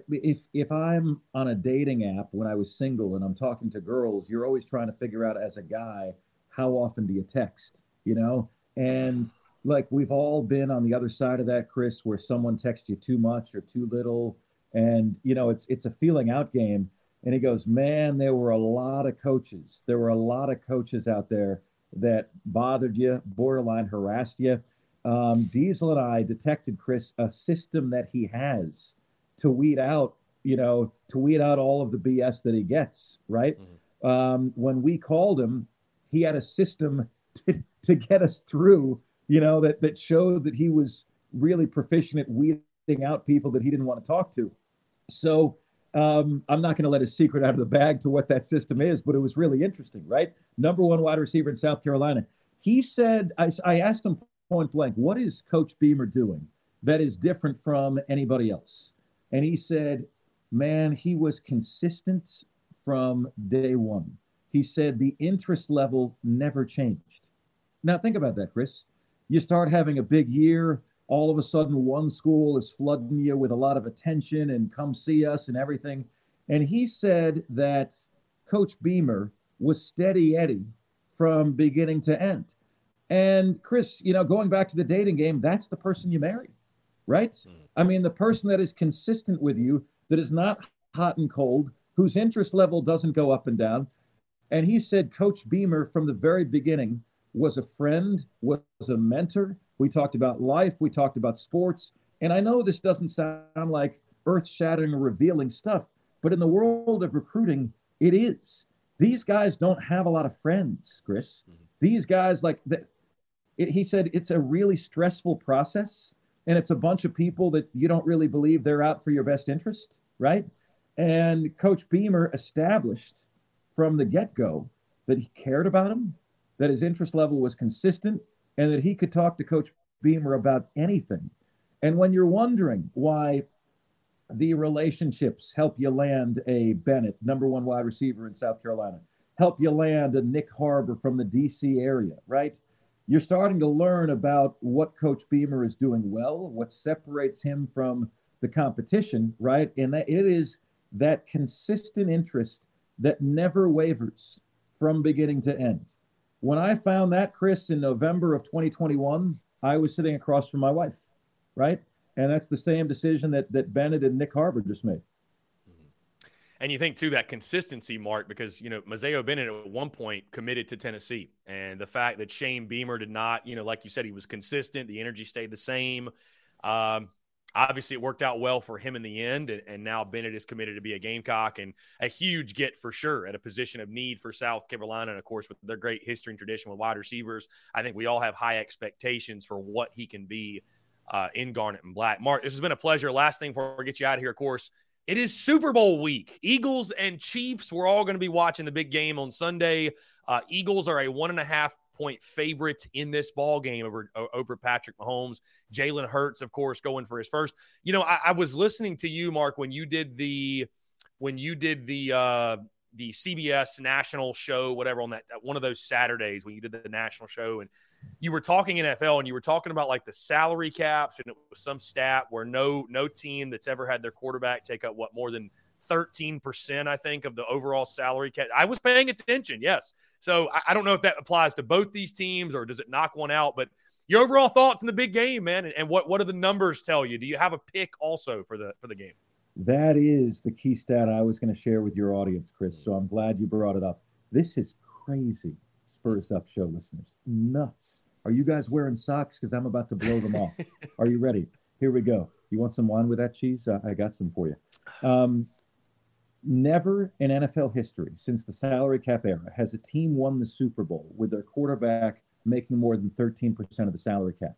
if if I'm on a dating app when I was single and I'm talking to girls, you're always trying to figure out as a guy how often do you text, you know? And like we've all been on the other side of that, Chris, where someone texts you too much or too little, and you know it's it's a feeling out game. And he goes, man, there were a lot of coaches. There were a lot of coaches out there that bothered you, borderline harassed you. Um, Diesel and I detected, Chris, a system that he has to weed out, you know, to weed out all of the BS that he gets, right? Mm-hmm. Um, when we called him, he had a system to, to get us through, you know, that, that showed that he was really proficient at weeding out people that he didn't want to talk to. So um, I'm not going to let his secret out of the bag to what that system is, but it was really interesting, right? Number one wide receiver in South Carolina. He said, I, I asked him point blank, what is Coach Beamer doing that is different from anybody else? And he said, man, he was consistent from day one. He said the interest level never changed. Now, think about that, Chris. You start having a big year, all of a sudden, one school is flooding you with a lot of attention and come see us and everything. And he said that Coach Beamer was steady Eddie from beginning to end. And Chris, you know, going back to the dating game, that's the person you marry right? Mm. I mean, the person that is consistent with you, that is not hot and cold, whose interest level doesn't go up and down. And he said Coach Beamer from the very beginning was a friend, was a mentor. We talked about life, we talked about sports. And I know this doesn't sound like earth shattering or revealing stuff, but in the world of recruiting, it is. These guys don't have a lot of friends, Chris. Mm-hmm. These guys, like, the, it, he said, it's a really stressful process and it's a bunch of people that you don't really believe they're out for your best interest, right? And Coach Beamer established from the get go that he cared about him, that his interest level was consistent, and that he could talk to Coach Beamer about anything. And when you're wondering why the relationships help you land a Bennett, number one wide receiver in South Carolina, help you land a Nyck Harbor from the DC area, right? you're starting to learn about what Coach Beamer is doing well, what separates him from the competition, right? And that it is that consistent interest that never wavers from beginning to end. When I found that, Chris, in November of 2021, I was sitting across from my wife, right? And that's the same decision that that Bennett and Nyck Harbor just made. And you think too that consistency, Mark, because you know Mazeo Bennett at one point committed to Tennessee, and the fact that Shane Beamer did not, you know, like you said, he was consistent. The energy stayed the same. Um, obviously, it worked out well for him in the end, and, and, now Bennett is committed to be a Gamecock and a huge get for sure at a position of need for South Carolina, and of course with their great history and tradition with wide receivers. I think we all have high expectations for what he can be uh, in Garnet and Black. Mark, this has been a pleasure. Last thing before we get you out of here, of course it is Super Bowl week. Eagles and Chiefs. We're all going to be watching the big game on Sunday. Uh, Eagles are a one and a half point favorite in this ball game over over Patrick Mahomes. Jalen Hurts, of course, going for his first. You know, I, I, was listening to you, Mark, when you did the when you did the uh, the CBS national show, whatever, on that one of those Saturdays when you did the national show, and you were talking in NFL and you were talking about like the salary caps, and it was some stat where no no team that's ever had their quarterback take up what more than 13%, I think, of the overall salary cap. I was paying attention, yes. So I, I, don't know if that applies to both these teams or does it knock one out, but your overall thoughts in the big game, man, and, and what what do the numbers tell you? Do you have a pick also for the for the game? That is the key stat I was going to share with your audience, Chris. So I'm glad you brought it up. This is crazy, Spurs Up Show listeners. Nuts. Are you guys wearing socks? Because I'm about to blow them off. Are you ready? Here we go. You want some wine with that cheese? Uh, I got some for you. Um, never in NFL history since the salary cap era has a team won the Super Bowl with their quarterback making more than 13% of the salary cap.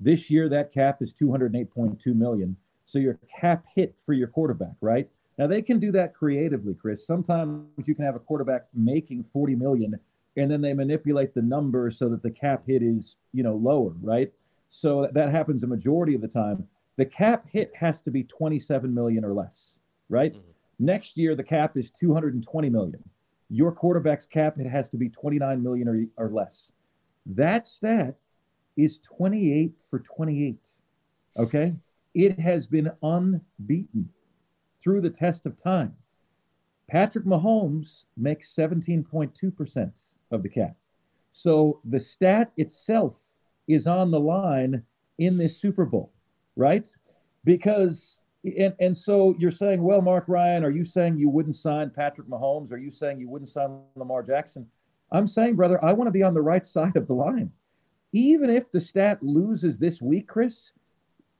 This year, that cap is 208.2 million. So your cap hit for your quarterback, right? Now they can do that creatively, Chris. Sometimes you can have a quarterback making 40 million and then they manipulate the number so that the cap hit is, you know, lower, right? So that happens a majority of the time. The cap hit has to be 27 million or less, right? Mm-hmm. Next year the cap is 220 million. Your quarterback's cap it has to be 29 million or, or less. That stat is 28 for 28. Okay? It has been unbeaten through the test of time. Patrick Mahomes makes 17.2% of the cap. So the stat itself is on the line in this Super Bowl, right? Because and, and so you're saying, well, Mark Ryan, are you saying you wouldn't sign Patrick Mahomes? Are you saying you wouldn't sign Lamar Jackson? I'm saying, brother, I want to be on the right side of the line. Even if the stat loses this week, Chris,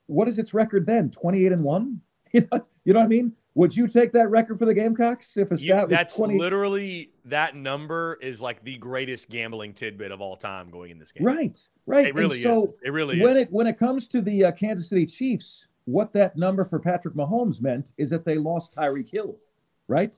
what is its record then? 28 and 1? You know, what I mean? Would you take that record for the Gamecocks if a stat you, that's 20? literally that number is like the greatest gambling tidbit of all time going in this game. Right, right. It really so is. It really when is. it when it comes to the uh, Kansas City Chiefs, what that number for Patrick Mahomes meant is that they lost Tyreek Hill, right?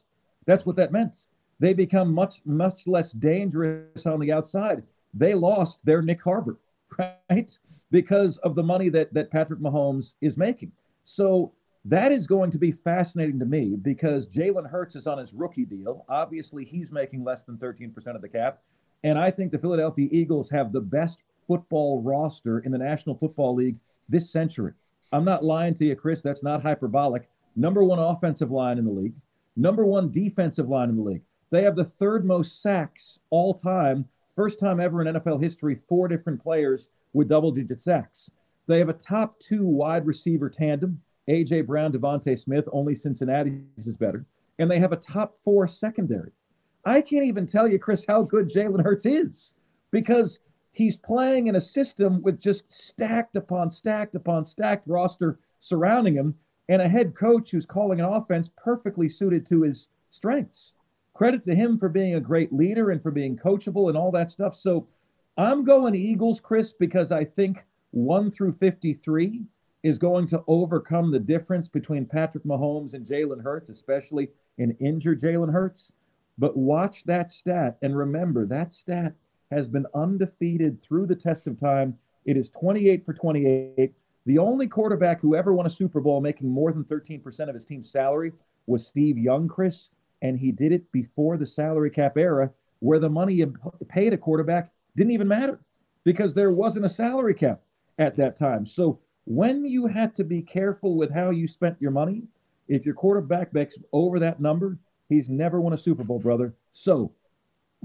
That's what that meant. They become much much less dangerous on the outside. They lost their Nyck Harbor, right? Because of the money that that Patrick Mahomes is making. So that is going to be fascinating to me because Jalen Hurts is on his rookie deal. Obviously, he's making less than 13% of the cap. And I think the Philadelphia Eagles have the best football roster in the National Football League this century. I'm not lying to you, Chris. That's not hyperbolic. Number one offensive line in the league, number one defensive line in the league. They have the third most sacks all time. First time ever in NFL history, four different players with double digit sacks. They have a top two wide receiver tandem A.J. Brown, DeVonta Smith, only Cincinnati's is better. And they have a top four secondary. I can't even tell you, Chris, how good Jalen Hurts is because he's playing in a system with just stacked upon stacked upon stacked roster surrounding him and a head coach who's calling an offense perfectly suited to his strengths. Credit to him for being a great leader and for being coachable and all that stuff. So I'm going Eagles, Chris, because I think 1 through 53 is going to overcome the difference between Patrick Mahomes and Jalen Hurts, especially an injured Jalen Hurts. But watch that stat and remember that stat has been undefeated through the test of time. It is 28 for 28. The only quarterback who ever won a Super Bowl making more than 13% of his team's salary was Steve Young, Chris, and he did it before the salary cap era where the money you paid a quarterback didn't even matter because there wasn't a salary cap at that time. So when you had to be careful with how you spent your money, if your quarterback makes over that number, he's never won a Super Bowl, brother. So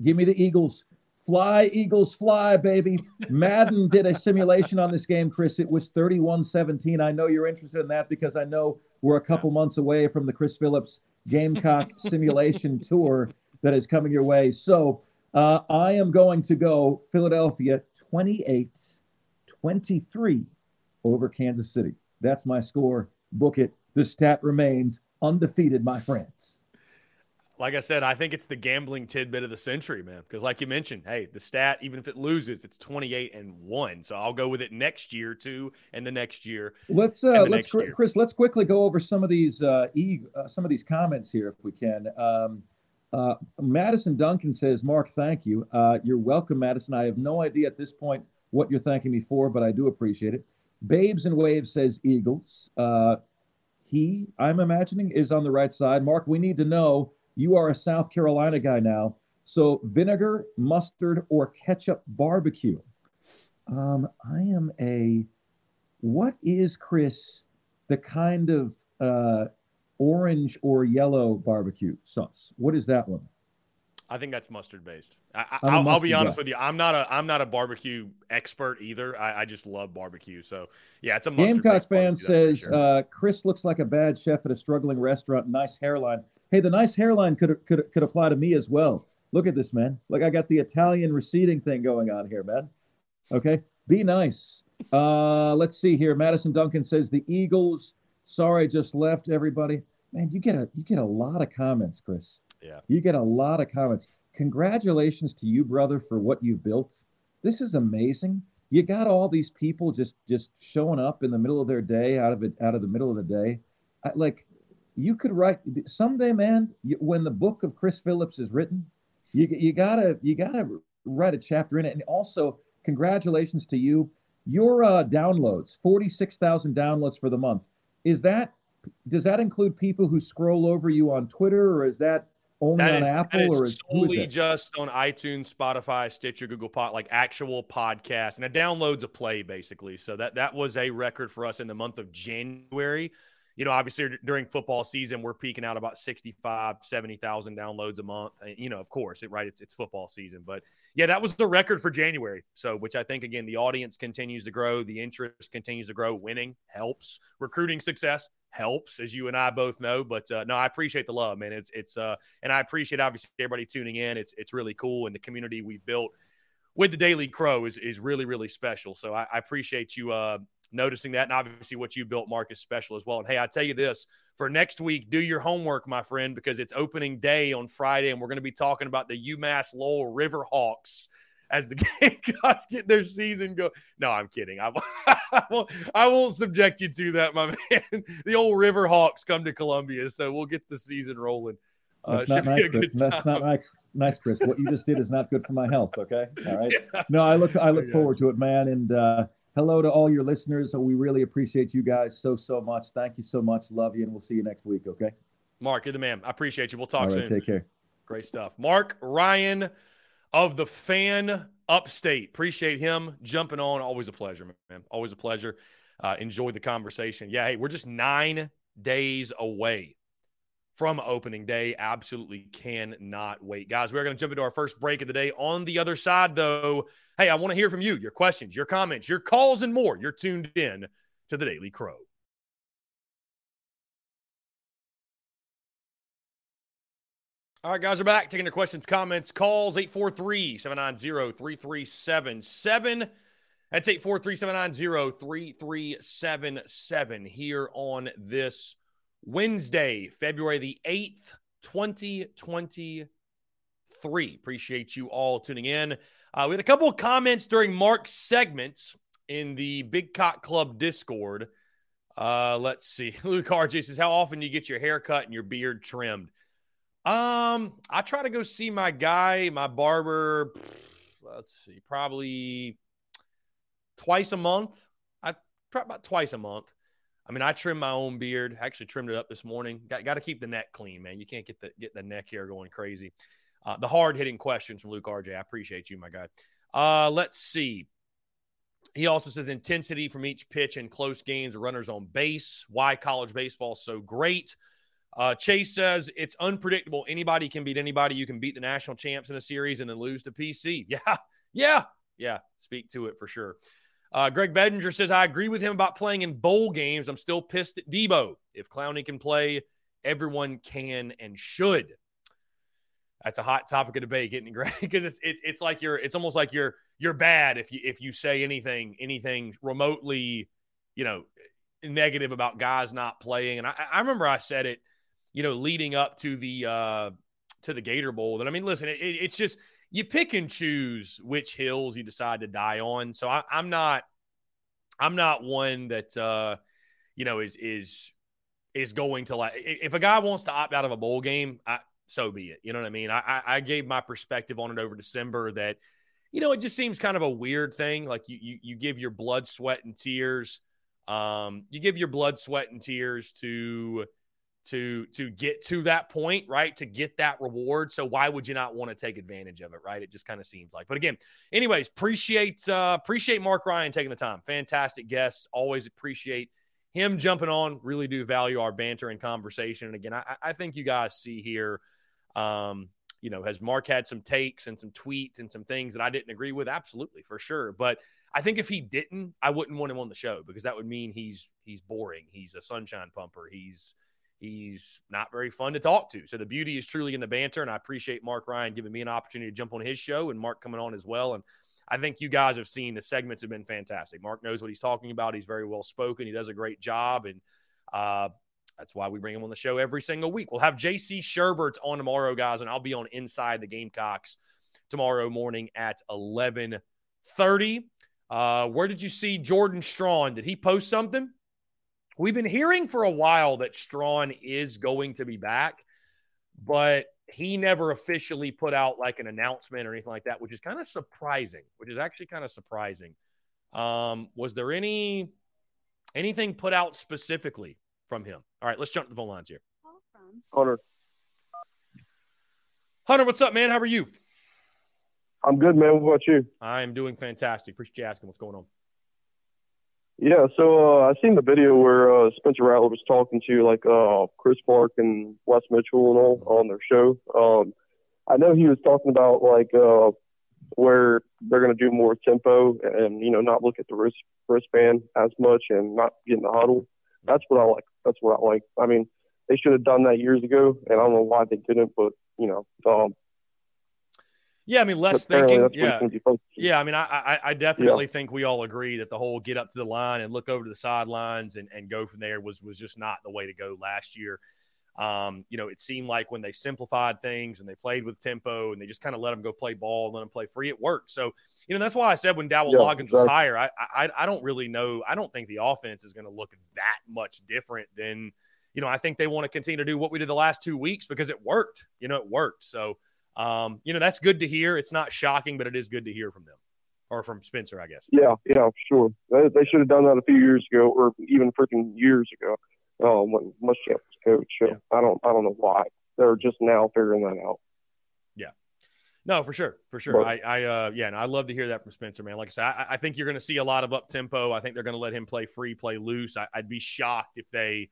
give me the Eagles. Fly, Eagles, fly, baby. Madden did a simulation on this game, Chris. It was 31 17. I know you're interested in that because I know we're a couple months away from the Chris Phillips Gamecock simulation tour that is coming your way. So uh, I am going to go Philadelphia 28 23 over Kansas City. That's my score. Book it. The stat remains undefeated, my friends. Like I said, I think it's the gambling tidbit of the century, man. Because, like you mentioned, hey, the stat, even if it loses, it's 28 and one. So I'll go with it next year, too, and the next year. Let's, uh, let's, Chris, let's quickly go over some of these, uh, e- uh, some of these comments here, if we can. Um, uh, Madison Duncan says, Mark, thank you. Uh, you're welcome, Madison. I have no idea at this point what you're thanking me for, but I do appreciate it. Babes and Waves says Eagles. Uh, he, I'm imagining, is on the right side. Mark, we need to know you are a South Carolina guy now. So vinegar, mustard, or ketchup barbecue. Um, I am a. What is Chris? The kind of uh, orange or yellow barbecue sauce. What is that one? I think that's mustard based. I, will be honest guy. with you. I'm not a I'm not a barbecue expert either. I, I just love barbecue. So yeah, it's a mustard. Gamecock fan says sure. uh, Chris looks like a bad chef at a struggling restaurant. Nice hairline. Hey, the nice hairline could could could apply to me as well. Look at this, man. Like I got the Italian receding thing going on here, man. Okay, be nice. Uh, let's see here. Madison Duncan says the Eagles. Sorry, just left everybody. Man, you get a you get a lot of comments, Chris. Yeah. You get a lot of comments. Congratulations to you, brother, for what you've built. This is amazing. You got all these people just just showing up in the middle of their day, out of it, out of the middle of the day. I, like, you could write someday, man. You, when the book of Chris Phillips is written, you you gotta you gotta write a chapter in it. And also, congratulations to you. Your uh, downloads, forty six thousand downloads for the month. Is that does that include people who scroll over you on Twitter, or is that only that on is, Apple or is solely is just on iTunes, Spotify, Stitcher, Google Pod, like actual podcasts, and it downloads a play basically. So that that was a record for us in the month of January. You know, obviously during football season, we're peaking out about 65, 70,000 downloads a month. And, you know, of course, it, right? It's, it's football season. But yeah, that was the record for January. So, which I think, again, the audience continues to grow, the interest continues to grow. Winning helps, recruiting success helps, as you and I both know. But uh, no, I appreciate the love, man. It's, it's, uh, and I appreciate obviously everybody tuning in. It's, it's really cool. And the community we've built with the Daily Crow is, is really, really special. So I, I appreciate you, uh, noticing that. And obviously, what you built, Mark, is special as well. And hey, I tell you this for next week, do your homework, my friend, because it's opening day on Friday, and we're going to be talking about the UMass Lowell River Hawks as the Gamecocks get their season go. No, I'm kidding. I, I, won't, I won't subject you to that, my man. The old River Hawks come to Columbia, so we'll get the season rolling. Uh, that's, not nice, Chris. that's not nice, nice, Chris. What you just did is not good for my health. Okay, all right. Yeah. No, I look I look forward to it, man, and. uh hello to all your listeners. We really appreciate you guys so, so much. Thank you so much. Love you, and we'll see you next week, okay? Mark, you're the man. I appreciate you. We'll talk right, soon. Take care. Great stuff. Mark Ryan of the Fan Upstate. Appreciate him jumping on. Always a pleasure, man. Always a pleasure. Uh, enjoy the conversation. Yeah, hey, we're just nine days away from opening day. Absolutely cannot wait. Guys, we're going to jump into our first break of the day. On the other side, though, hey, I want to hear from you, your questions, your comments, your calls, and more. You're tuned in to the Daily Crow. All right, guys, we're back taking your questions, comments, calls 843 790 3377. That's 843 790 3377 here on this Wednesday, February the 8th, 2023. Appreciate you all tuning in. Uh, we had a couple of comments during Mark's segment in the Big Cock Club Discord. Uh, let's see. Luke RJ says, How often do you get your hair cut and your beard trimmed? Um, I try to go see my guy, my barber. Let's see, probably twice a month. I try about twice a month. I mean, I trim my own beard. Actually, trimmed it up this morning. Got, got to keep the neck clean, man. You can't get the get the neck hair going crazy. Uh, the hard hitting questions from Luke RJ. I appreciate you, my guy. Uh, let's see. He also says intensity from each pitch in close games, runners on base. Why college baseball is so great. Uh, Chase says it's unpredictable. Anybody can beat anybody. You can beat the national champs in a series and then lose to PC. Yeah, yeah, yeah. Speak to it for sure. Uh, Greg Bedinger says, I agree with him about playing in bowl games. I'm still pissed at Deebo. If Clowney can play, everyone can and should. That's a hot topic of debate, getting Greg, because it's, it's it's like you're it's almost like you're you're bad if you if you say anything anything remotely, you know, negative about guys not playing. And I, I remember I said it, you know, leading up to the uh to the Gator Bowl. That I mean, listen, it, it's just you pick and choose which hills you decide to die on. So I, am not, I'm not one that, uh, you know, is, is, is going to like, if a guy wants to opt out of a bowl game, I, so be it. You know what I mean? I, I gave my perspective on it over December that, you know, it just seems kind of a weird thing. Like you, you, you give your blood, sweat, and tears. Um, you give your blood, sweat, and tears to, to to get to that point, right? To get that reward. So why would you not want to take advantage of it, right? It just kind of seems like. But again, anyways, appreciate uh appreciate Mark Ryan taking the time. Fantastic guest. Always appreciate him jumping on. Really do value our banter and conversation. And again, I, I think you guys see here um you know, has Mark had some takes and some tweets and some things that I didn't agree with? Absolutely, for sure. But I think if he didn't, I wouldn't want him on the show because that would mean he's he's boring. He's a sunshine pumper. He's He's not very fun to talk to. So the beauty is truly in the banter. And I appreciate Mark Ryan giving me an opportunity to jump on his show and Mark coming on as well. And I think you guys have seen the segments have been fantastic. Mark knows what he's talking about. He's very well spoken. He does a great job. And uh, that's why we bring him on the show every single week. We'll have JC Shurburtt on tomorrow, guys, and I'll be on Inside the Gamecocks tomorrow morning at 1130. Uh, where did you see Jordan Strawn? Did he post something? We've been hearing for a while that Strawn is going to be back, but he never officially put out like an announcement or anything like that, which is kind of surprising. Which is actually kind of surprising. Um, was there any anything put out specifically from him? All right, let's jump to the phone lines here. Hunter. Hunter, what's up, man? How are you? I'm good, man. What about you? I am doing fantastic. Appreciate you asking what's going on. Yeah, so uh, I seen the video where uh, Spencer Rattler was talking to like uh, Chris Clark and Wes Mitchell and all on their show. Um, I know he was talking about like uh, where they're going to do more tempo and you know not look at the wrist wristband as much and not get in the huddle. That's what I like. That's what I like. I mean, they should have done that years ago, and I don't know why they didn't. But you know, um, yeah, I mean, less thinking. Yeah, yeah. I mean, I I, I definitely yeah. think we all agree that the whole get up to the line and look over to the sidelines and, and go from there was was just not the way to go last year. Um, you know, it seemed like when they simplified things and they played with tempo and they just kind of let them go play ball and let them play free, it worked. So, you know, that's why I said when Dowell yeah, Loggins exactly. was higher, I, I I don't really know. I don't think the offense is going to look that much different than, you know, I think they want to continue to do what we did the last two weeks because it worked. You know, it worked. So. Um, you know, that's good to hear. It's not shocking, but it is good to hear from them or from Spencer, I guess. Yeah, yeah, sure. They, they should have done that a few years ago, or even freaking years ago, um, when Muschamp was coach. So yeah. I don't, I don't know why they're just now figuring that out. Yeah, no, for sure, for sure. But, I, I, uh, yeah, and I love to hear that from Spencer, man. Like I said, I, I think you're going to see a lot of up tempo. I think they're going to let him play free, play loose. I, I'd be shocked if they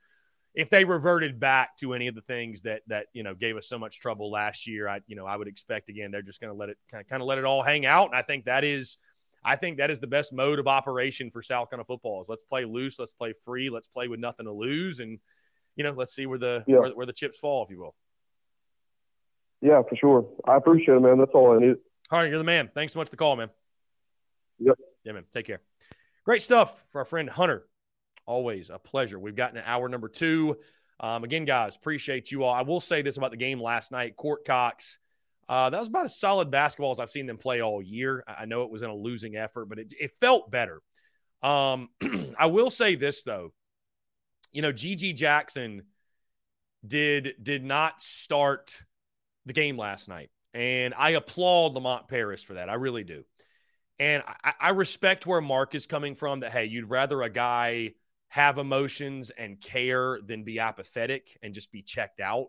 if they reverted back to any of the things that that you know gave us so much trouble last year, I you know I would expect again they're just going to let it kind of kind of let it all hang out, and I think that is. I think that is the best mode of operation for South Carolina football. Is let's play loose, let's play free, let's play with nothing to lose, and you know let's see where the yeah. where, where the chips fall, if you will. Yeah, for sure. I appreciate it, man. That's all I need. All right, you're the man. Thanks so much for the call, man. Yep. Yeah, man. Take care. Great stuff for our friend Hunter Always a pleasure. We've gotten an hour number two. Um, again, guys, appreciate you all. I will say this about the game last night. Court Cocks, uh, that was about as solid basketball as I've seen them play all year. I know it was in a losing effort, but it, it felt better. Um, I will say this though, you know, GG Jackson did did not start the game last night, and I applaud Lamont Paris for that. I really do, and I, I respect where Mark is coming from. That hey, you'd rather a guy have emotions and care than be apathetic and just be checked out.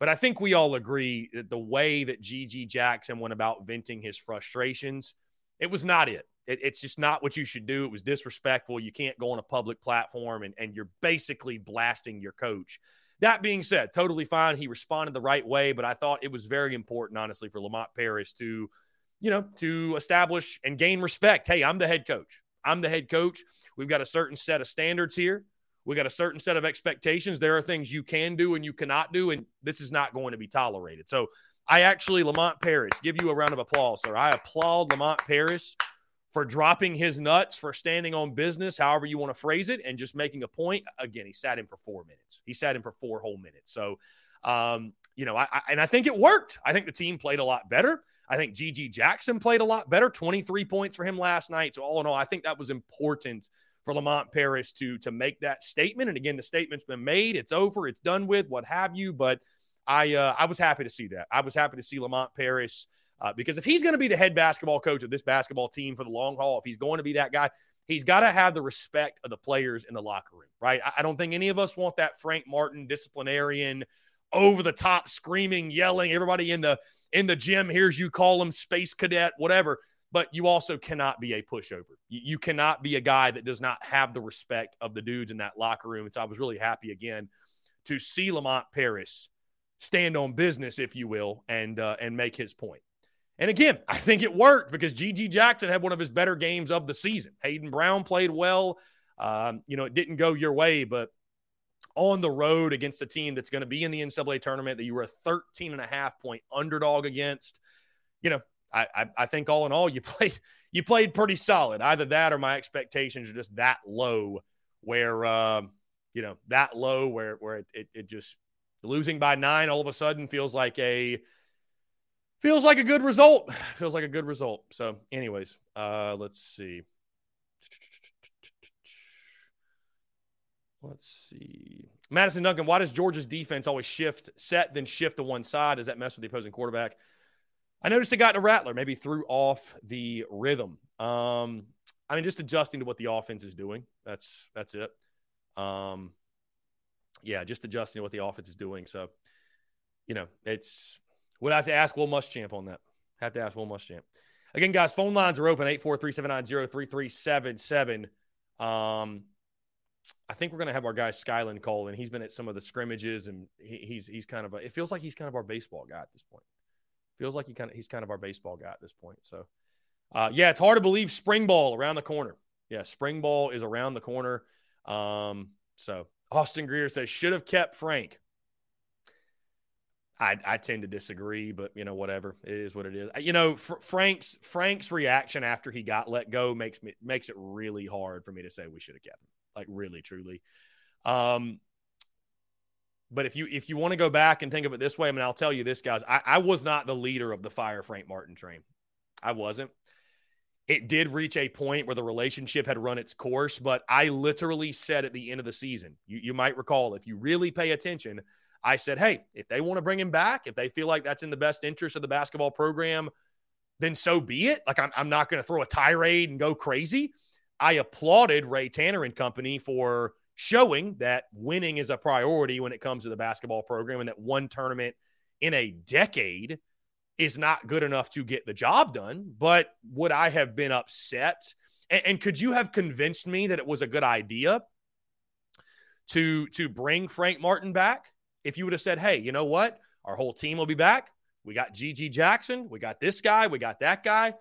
But I think we all agree that the way that GG Jackson went about venting his frustrations, it was not it. it. It's just not what you should do. It was disrespectful. You can't go on a public platform and, and you're basically blasting your coach. That being said, totally fine. He responded the right way, but I thought it was very important, honestly, for Lamont Paris to, you know, to establish and gain respect. Hey, I'm the head coach. I'm the head coach. We've got a certain set of standards here. We got a certain set of expectations. There are things you can do and you cannot do, and this is not going to be tolerated. So I actually, Lamont Paris, give you a round of applause, sir. I applaud Lamont Paris for dropping his nuts, for standing on business, however you want to phrase it, and just making a point. Again, he sat in for four minutes. He sat in for four whole minutes. So, um, you know, I, I, and I think it worked. I think the team played a lot better. I think GG Jackson played a lot better, 23 points for him last night. So all in all, I think that was important for Lamont Paris to to make that statement. And again, the statement's been made. It's over. It's done with. What have you? But I uh, I was happy to see that. I was happy to see Lamont Paris uh, because if he's going to be the head basketball coach of this basketball team for the long haul, if he's going to be that guy, he's got to have the respect of the players in the locker room, right? I, I don't think any of us want that Frank Martin disciplinarian over the top screaming, yelling, everybody in the in the gym hears you call him space cadet, whatever. But you also cannot be a pushover. You, cannot be a guy that does not have the respect of the dudes in that locker room. And so I was really happy again to see Lamont Paris stand on business, if you will, and uh, and make his point. And again, I think it worked because GG Jackson had one of his better games of the season. Hayden Brown played well. Um, you know, it didn't go your way, but on the road against a team that's going to be in the NCAA tournament that you were a 13 and a half point underdog against. You know, I, I, I think all in all, you played you played pretty solid. Either that or my expectations are just that low, where um, you know that low where where it, it, it just losing by nine all of a sudden feels like a feels like a good result. Feels like a good result. So, anyways, uh, let's see. Let's see. Madison Duncan, why does Georgia's defense always shift, set, then shift to one side? Does that mess with the opposing quarterback? I noticed it got to Rattler, maybe threw off the rhythm. Um, I mean, just adjusting to what the offense is doing. That's that's it. Um, yeah, just adjusting to what the offense is doing. So, you know, it's would I have to ask Will Muschamp on that. Have to ask Will Muschamp. Again, guys, phone lines are open 843 790 3377. I think we're going to have our guy Skyland call, and he's been at some of the scrimmages, and he, he's he's kind of a, it feels like he's kind of our baseball guy at this point. Feels like he kind of he's kind of our baseball guy at this point. So, uh, yeah, it's hard to believe spring ball around the corner. Yeah, spring ball is around the corner. Um, so Austin Greer says should have kept Frank. I, I tend to disagree, but you know whatever it is what it is. You know Fr- Frank's Frank's reaction after he got let go makes me makes it really hard for me to say we should have kept him. Like really, truly. Um, but if you if you want to go back and think of it this way, I mean, I'll tell you this, guys. I, I was not the leader of the fire Frank Martin train. I wasn't. It did reach a point where the relationship had run its course, but I literally said at the end of the season, you, you might recall, if you really pay attention, I said, hey, if they want to bring him back, if they feel like that's in the best interest of the basketball program, then so be it. Like, I'm, I'm not going to throw a tirade and go crazy. I applauded Ray Tanner and company for showing that winning is a priority when it comes to the basketball program and that one tournament in a decade is not good enough to get the job done. But would I have been upset? And, and could you have convinced me that it was a good idea to to bring Frank Martin back? If you would have said, "Hey, you know what? Our whole team will be back. We got GG Jackson. We got this guy. We got that guy."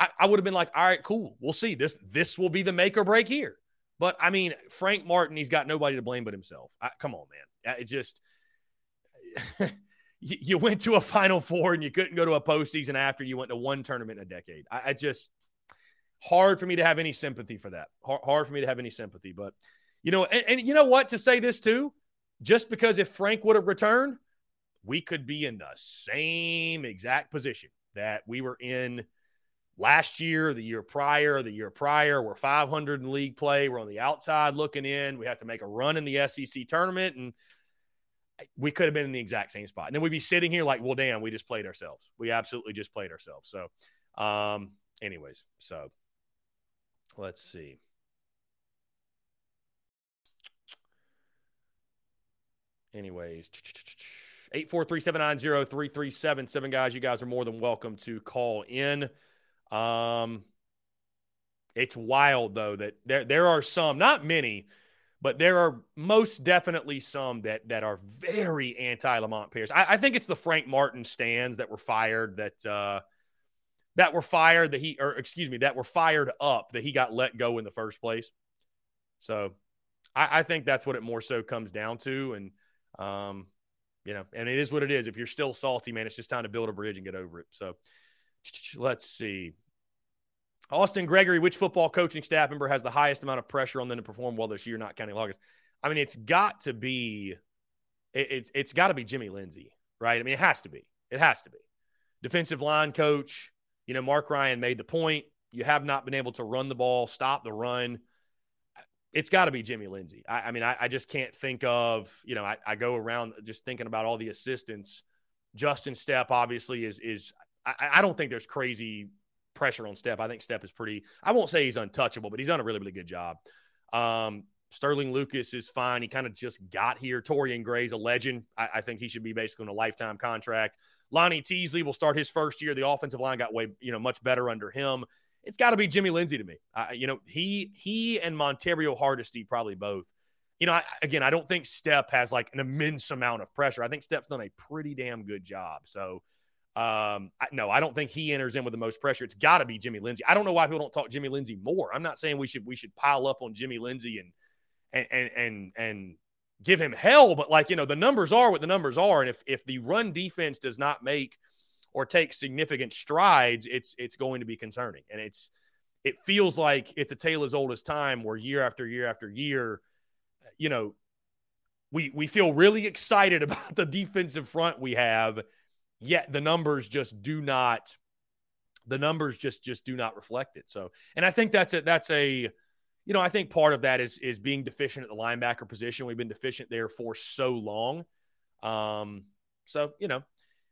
I, I would have been like, "All right, cool. We'll see. This this will be the make or break here." But I mean, Frank Martin, he's got nobody to blame but himself. I, come on, man. It just you went to a Final Four and you couldn't go to a postseason after you went to one tournament in a decade. I, I just hard for me to have any sympathy for that. Hard, hard for me to have any sympathy. But you know, and, and, you know what? To say this too, just because if Frank would have returned, we could be in the same exact position that we were in last year, the year prior, the year prior. We're 500 in league play. We're on the outside looking in. We have to make a run in the SEC tournament, and we could have been in the exact same spot. And then we'd be sitting here like, well, damn, we just played ourselves. We absolutely just played ourselves. So, um, anyways, so let's see. Anyways, 843-790-3377. Guys, you guys are more than welcome to call in. Um, it's wild though that there there are some, not many, but there are most definitely some that that are very anti Lamont Paris. I, I, think it's the Frank Martin stands that were fired that uh, that were fired that he or excuse me that were fired up that he got let go in the first place. So I, I think that's what it more so comes down to, and um, you know, and it is what it is. If you're still salty, man, it's just time to build a bridge and get over it. So let's see. Austin Gregory, which football coaching staff member has the highest amount of pressure on them to perform well this year, not counting August? I mean, it's got to be, it, it's it's got to be Jimmy Lindsey, right? I mean, it has to be. It has to be. Defensive line coach, you know, Marc Ryan made the point. You have not been able to run the ball, stop the run. It's got to be Jimmy Lindsey. I, I mean, I, I, just can't think of, you know, I, I go around just thinking about all the assistants. Justin Stepp obviously is is I, I don't think there's crazy pressure on Stepp. I think Stepp is pretty, I won't say he's untouchable, but he's done a really, really good job. Um, Sterling Lucas is fine. He kind of just got here. Torrian Gray's a legend. I, I, think he should be basically on a lifetime contract. Lonnie Teasley will start his first year. The offensive line got way, you know, much better under him. It's got to be Jimmy Lindsey to me. Uh, you know, he he and Montario Hardesty probably both. You know, I, again, I don't think Stepp has like an immense amount of pressure. I think Stepp's done a pretty damn good job. So um, I, no, I don't think he enters in with the most pressure. It's got to be Jimmy Lindsey. I don't know why people don't talk Jimmy Lindsey more. I'm not saying we should we should pile up on Jimmy Lindsey and and and and and give him hell, but like you know, the numbers are what the numbers are, and if if the run defense does not make or take significant strides, it's it's going to be concerning, and it's it feels like it's a tale as old as time, where year after year after year, you know, we we feel really excited about the defensive front we have yet the numbers just do not the numbers just just do not reflect it. So, and I think that's a that's a you know, I think part of that is is being deficient at the linebacker position. We've been deficient there for so long. Um, so you know,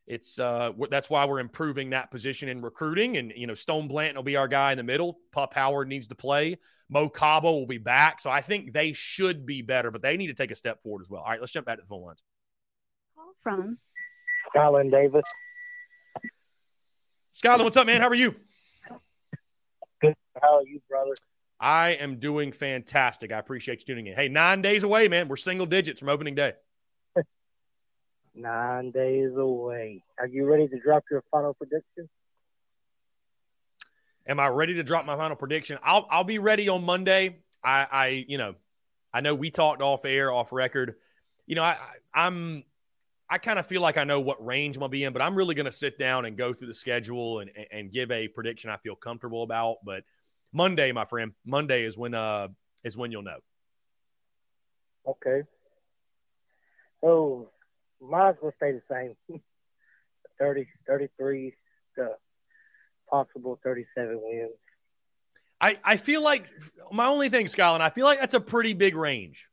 it's uh that's why we're improving that position in recruiting. And you know, Stone Blanton will be our guy in the middle. Pup Howard needs to play. Mo Kaba will be back. So I think they should be better, but they need to take a step forward as well. All right, let's jump back to the phone lines. Call from Skyland Davis. Skyland, what's up, man? How are you? Good. How are you, brother? I am doing fantastic. I appreciate you tuning in. Hey, nine days away, man. We're single digits from opening day. Nine days away. Are you ready to drop your final prediction? Am I ready to drop my final prediction? I'll I'll be ready on Monday. I I you know, I know we talked off air, off record. You know, I, I I'm I kind of feel like I know what range I'm gonna be in, but I'm really gonna sit down and go through the schedule and and give a prediction I feel comfortable about. But Monday, my friend, Monday is when uh is when you'll know. Okay. So might as well stay the same. 30, 33 to possible 37 wins. I, I feel like my only thing, Skyland, I feel like that's a pretty big range.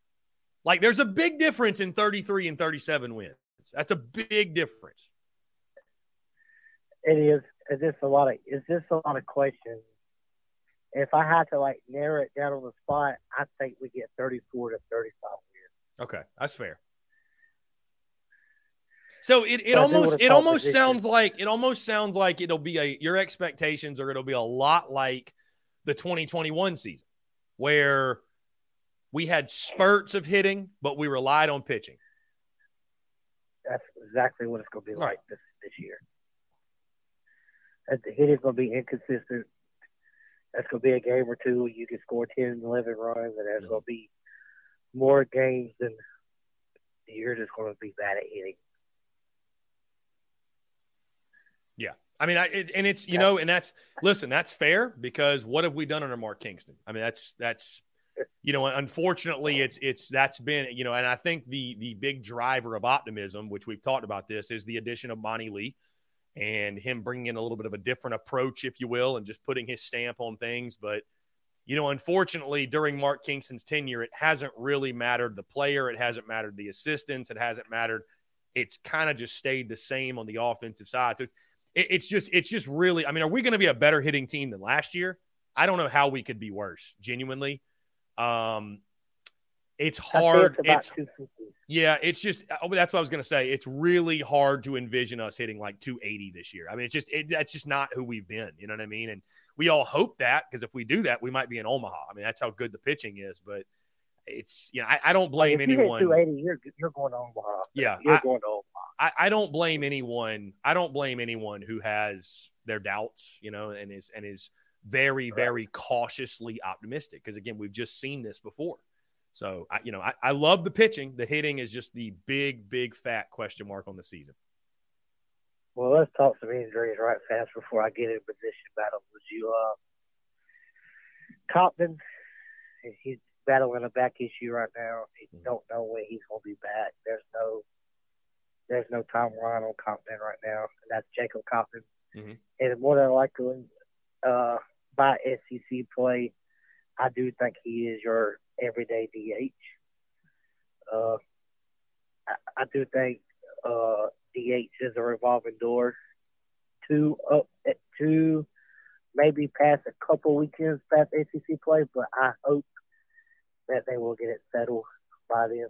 Like there's a big difference in 33 and 37 wins. That's a big difference. It is. It's just a lot of. It's just a lot of questions. If I had to like narrow it down on the spot, I think we get 34 to 35 wins. Okay, that's fair. So it, it almost it almost sounds like it almost sounds like it'll be a your expectations or it'll be a lot like the 2021 season where we had spurts of hitting, but we relied on pitching. That's exactly what it's going to be like this this year. And the hitting's going to be inconsistent. That's going to be a game or two. You can score 10, 11 runs, and there's mm-hmm. going to be more games than you're just going to be bad at hitting. Yeah. I mean, I, it, and it's, you know, and that's, listen, that's fair because what have we done under Mark Kingston? I mean, that's, that's, you know, unfortunately it's, it's, that's been, you know, and I think the, the big driver of optimism, which we've talked about this is the addition of Monte Lee and him bringing in a little bit of a different approach, if you will, and just putting his stamp on things. But, you know, unfortunately, during Mark Kingston's tenure, it hasn't really mattered the player. It hasn't mattered the assistants. It hasn't mattered. It's kind of just stayed the same on the offensive side. So it, it's just it's just really. I mean, are we going to be a better hitting team than last year? I don't know how we could be worse. Genuinely, um, it's hard. It's, it's yeah, it's just oh, that's what I was to say. It's really hard to envision us hitting like 280 this year. I mean, it's just it, that's just not who we've been. You know what I mean? And we all hope that because if we do that, we might be in Omaha. I mean, that's how good the pitching is. But it's you know I, I don't blame if anyone. You 280, you're you're going to Omaha. Yeah, you're I, going to Omaha. I, I don't blame anyone. I don't blame anyone who has their doubts, you know, and is and is very very cautiously optimistic because again we've just seen this before. So I, you know I, I love the pitching. The hitting is just the big big fat question mark on the season. Well, let's talk some injuries right fast before I get in position battle with you. Uh, Compton, he's battling a back issue right now. He mm-hmm. don't know when he's going to be back. There's no there's no Tom Ryan on Compton right now. And that's Jacob Compton. Mm-hmm. And more than likely, uh, by SEC play, I do think he is your everyday DH. Uh, I, I do think uh, DH is a revolving door. Two up, two maybe past a couple weekends past SEC play, but I hope that they will get it settled by then.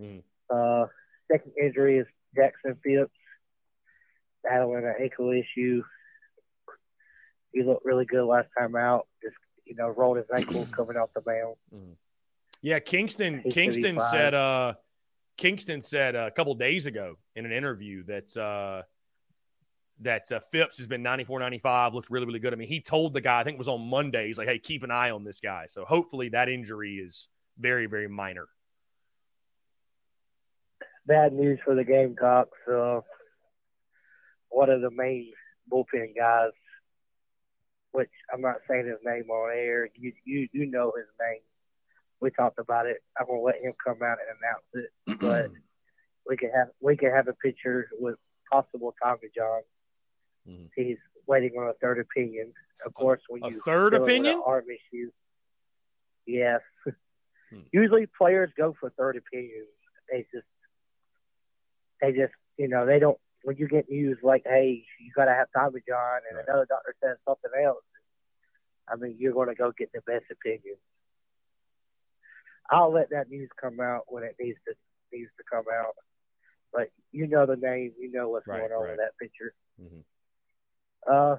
Mm. Uh, second injury is Jackson Phipps battling an ankle issue. He looked really good last time out. Just you know, rolled his ankle coming off the mound. Mm-hmm. Yeah, Kingston. He Kingston said. Uh, Kingston said a couple days ago in an interview that uh, that uh, Phipps has been 94, 95, looked really, really good. I mean, he told the guy, I think it was on Monday, he's like, hey, keep an eye on this guy. So hopefully that injury is very, very minor bad news for the Gamecocks. Uh, one of the main bullpen guys, which I'm not saying his name on air. You you you know his name. We talked about it. I'm gonna let him come out and announce it, but we can have we can have a picture with possible Tommy John. Mm-hmm. He's waiting on a third opinion. Of course, when a you third opinion arm issue, yes. Hmm. Usually, players go for third opinions. They just they just, you know, they don't. When you get news like, "Hey, you got to have Tommy John," and right. another doctor says something else, I mean, you're going to go get the best opinion. I'll let that news come out when it needs to needs to come out. But you know the name, you know what's right, going on right. with that picture. Mm-hmm. Uh,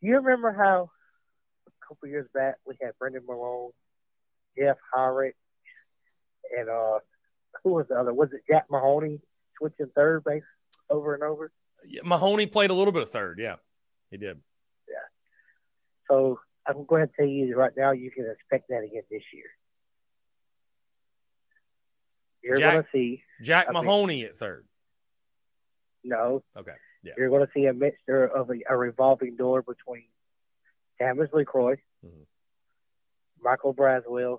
do you remember how a couple years back, we had Brennan Malone, Jeff Heinrich, and uh, who was the other? Was it Jack Mahoney switching third base over and over? Yeah, Mahoney played a little bit of third. Yeah, he did. Yeah. So I'm going to tell you right now, you can expect that again this year. You're going to see Jack Mahoney at third. No. Okay. Yeah. You're going to see a mixture of a, a revolving door between Tavis LeCroy, mm-hmm. Michael Braswell,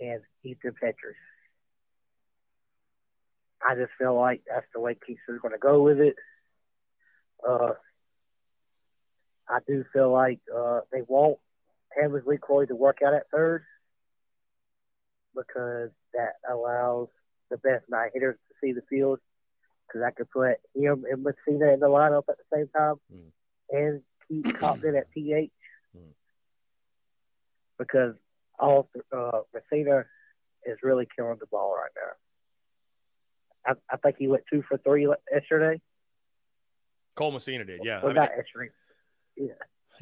and Ethan Petry. I just feel like that's the way Keith's going to go with it. Uh, I do feel like uh, they want Tavis LeCroy to work out at third because that allows the best night hitters to see the field. Because I could put him and Messina in the lineup at the same time mm. and keep Compton at PH. Mm. Because all uh, Messina is really killing the ball right now. I, I think he went two for three yesterday. Cole Messina did, yeah. Well, I mean, yesterday. Yeah.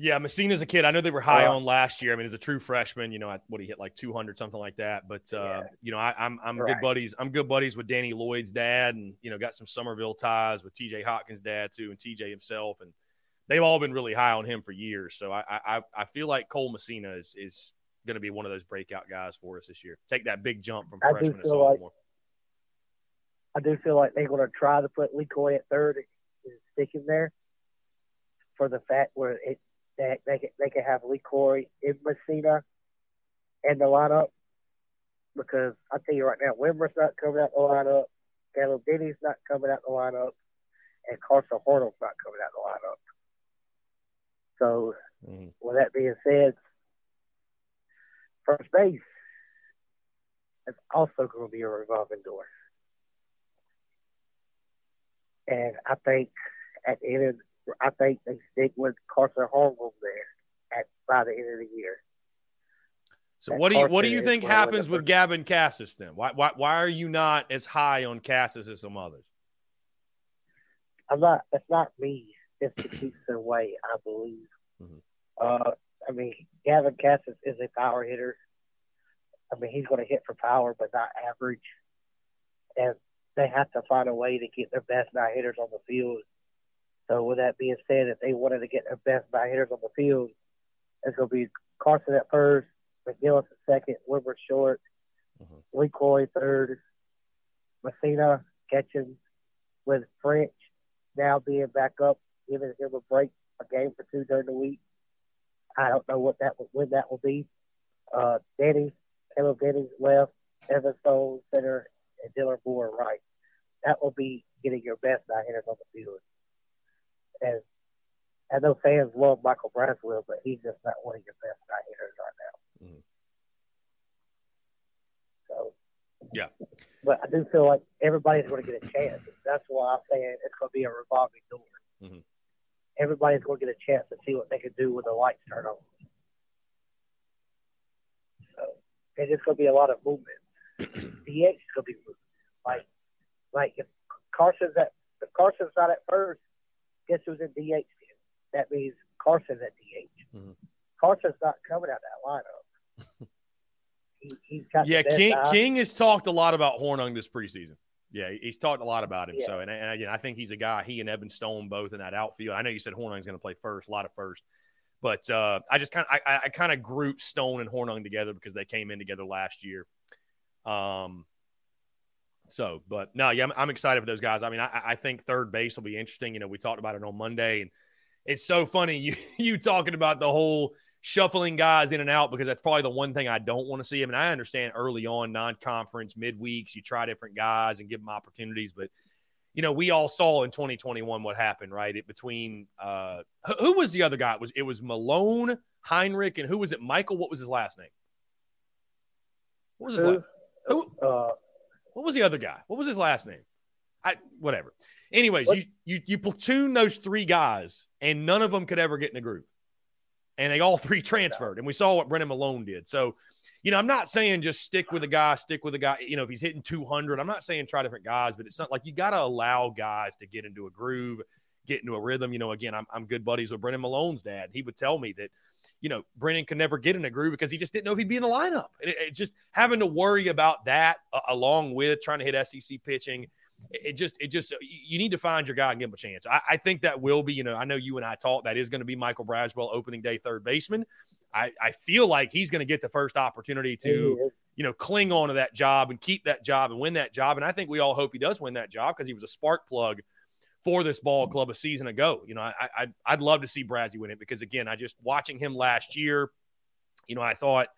Yeah, Messina's a kid. I know they were high uh, on last year. I mean, as a true freshman, you know, what he hit like 200, something like that. But uh, yeah. you know, I, am I'm, I'm right. good buddies. I'm good buddies with Danny Lloyd's dad, and you know, got some Summerville ties with T.J. Hopkins' dad too, and T.J. himself, and they've all been really high on him for years. So I I, I feel like Cole Messina is is going to be one of those breakout guys for us this year. Take that big jump from freshman to sophomore. Like, I do feel like they're going to try to put LeCroy at third and stick him there for the fact where it that they can, they can have LeCroy in Messina in the lineup because I tell you right now, Wimmer's not coming out the lineup, Caleb Denny's not coming out the lineup, and Carson Hornung's not coming out the lineup. So, mm. with that being said, first base is also going to be a revolving door. And I think at the end of I think they stick with Carson Hornung there at by the end of the year. So what do you what do you think happens with Gavin Casas then? Why, why why are you not as high on Casas as some others? I'm not. It's not me. It's the Houston way. I believe. Mm-hmm. Uh, I mean, Gavin Casas is a power hitter. I mean, he's going to hit for power, but not average. And they have to find a way to get their best nine hitters on the field so with that being said, if they wanted to get their best nine hitters on the field, it's going to be Carson at first, McGillis at second, Wimmer short, mm-hmm. LeCroy third, Messina catching with French now being back up, giving him a break, a game for two during the week. I don't know what that when that will be. Uh, Denny, Caleb Denny left, Evan Stone center, and Dylan Moore right. That will be getting your best nine hitters on the field and I know fans love Michael Braswell, but he's just not one of your best night hitters right now. Mm. So, yeah. But I do feel like everybody's going to get a chance. That's why I'm saying it's going to be a revolving door. Mm-hmm. Everybody's going to get a chance to see what they can do when the lights turn on. So, and it's going to be a lot of movement. DH is going to be moving. Like, like if Carson's at if Carson's not at first, guess who's in DH? That means Carson's at DH. Mm-hmm. Carson's not coming out that lineup. he, he's got yeah, King King has talked a lot about Hornung this preseason. Yeah, he's talked a lot about him. Yeah. So, and, and again, I think he's a guy. He and Evan Stone both in that outfield. I know you said Hornung's going to play first, a lot of first, but uh, I just kind of I, I kind of grouped Stone and Hornung together because they came in together last year. Um, so, but no, yeah, I'm, I'm, excited for those guys. I mean, I, I, think third base will be interesting. You know, we talked about it on Monday, and it's so funny you you talking about the whole shuffling guys in and out because that's probably the one thing I don't want to see. I mean, I understand early on, non-conference, midweeks, you try different guys and give them opportunities, but you know, we all saw in 2021 what happened, right? It between uh, who was the other guy? It was it was Malone, Heinrich, and who was it? Michael. What was his last name? What was his last? Who? Uh, what was the other guy? What was his last name? I whatever. Anyways, you, you you platoon those three guys, and none of them could ever get in a group, and they all three transferred. And we saw what Brennan Malone did. So, you know, I'm not saying just stick with a guy, stick with a guy. You know, if he's hitting 200, I'm not saying try different guys, but it's not like you got to allow guys to get into a groove, get into a rhythm. You know, again, I'm I'm good buddies with Brennan Malone's dad. He would tell me that you know, Brennan could never get in a groove because he just didn't know if he'd be in the lineup. It, it just having to worry about that uh, along with trying to hit SEC pitching. It, just, it just, you need to find your guy and give him a chance. I, I think that will be, you know, I know you and I talked that is going to be Michael Braswell, opening day third baseman. I, I feel like he's going to get the first opportunity to, you know, cling on to that job and keep that job and win that job. And I think we all hope he does win that job because he was a spark plug for this ball club a season ago. You know, I, I I'd love to see Brazzy win it because again, I just watching him last year, you know, I thought,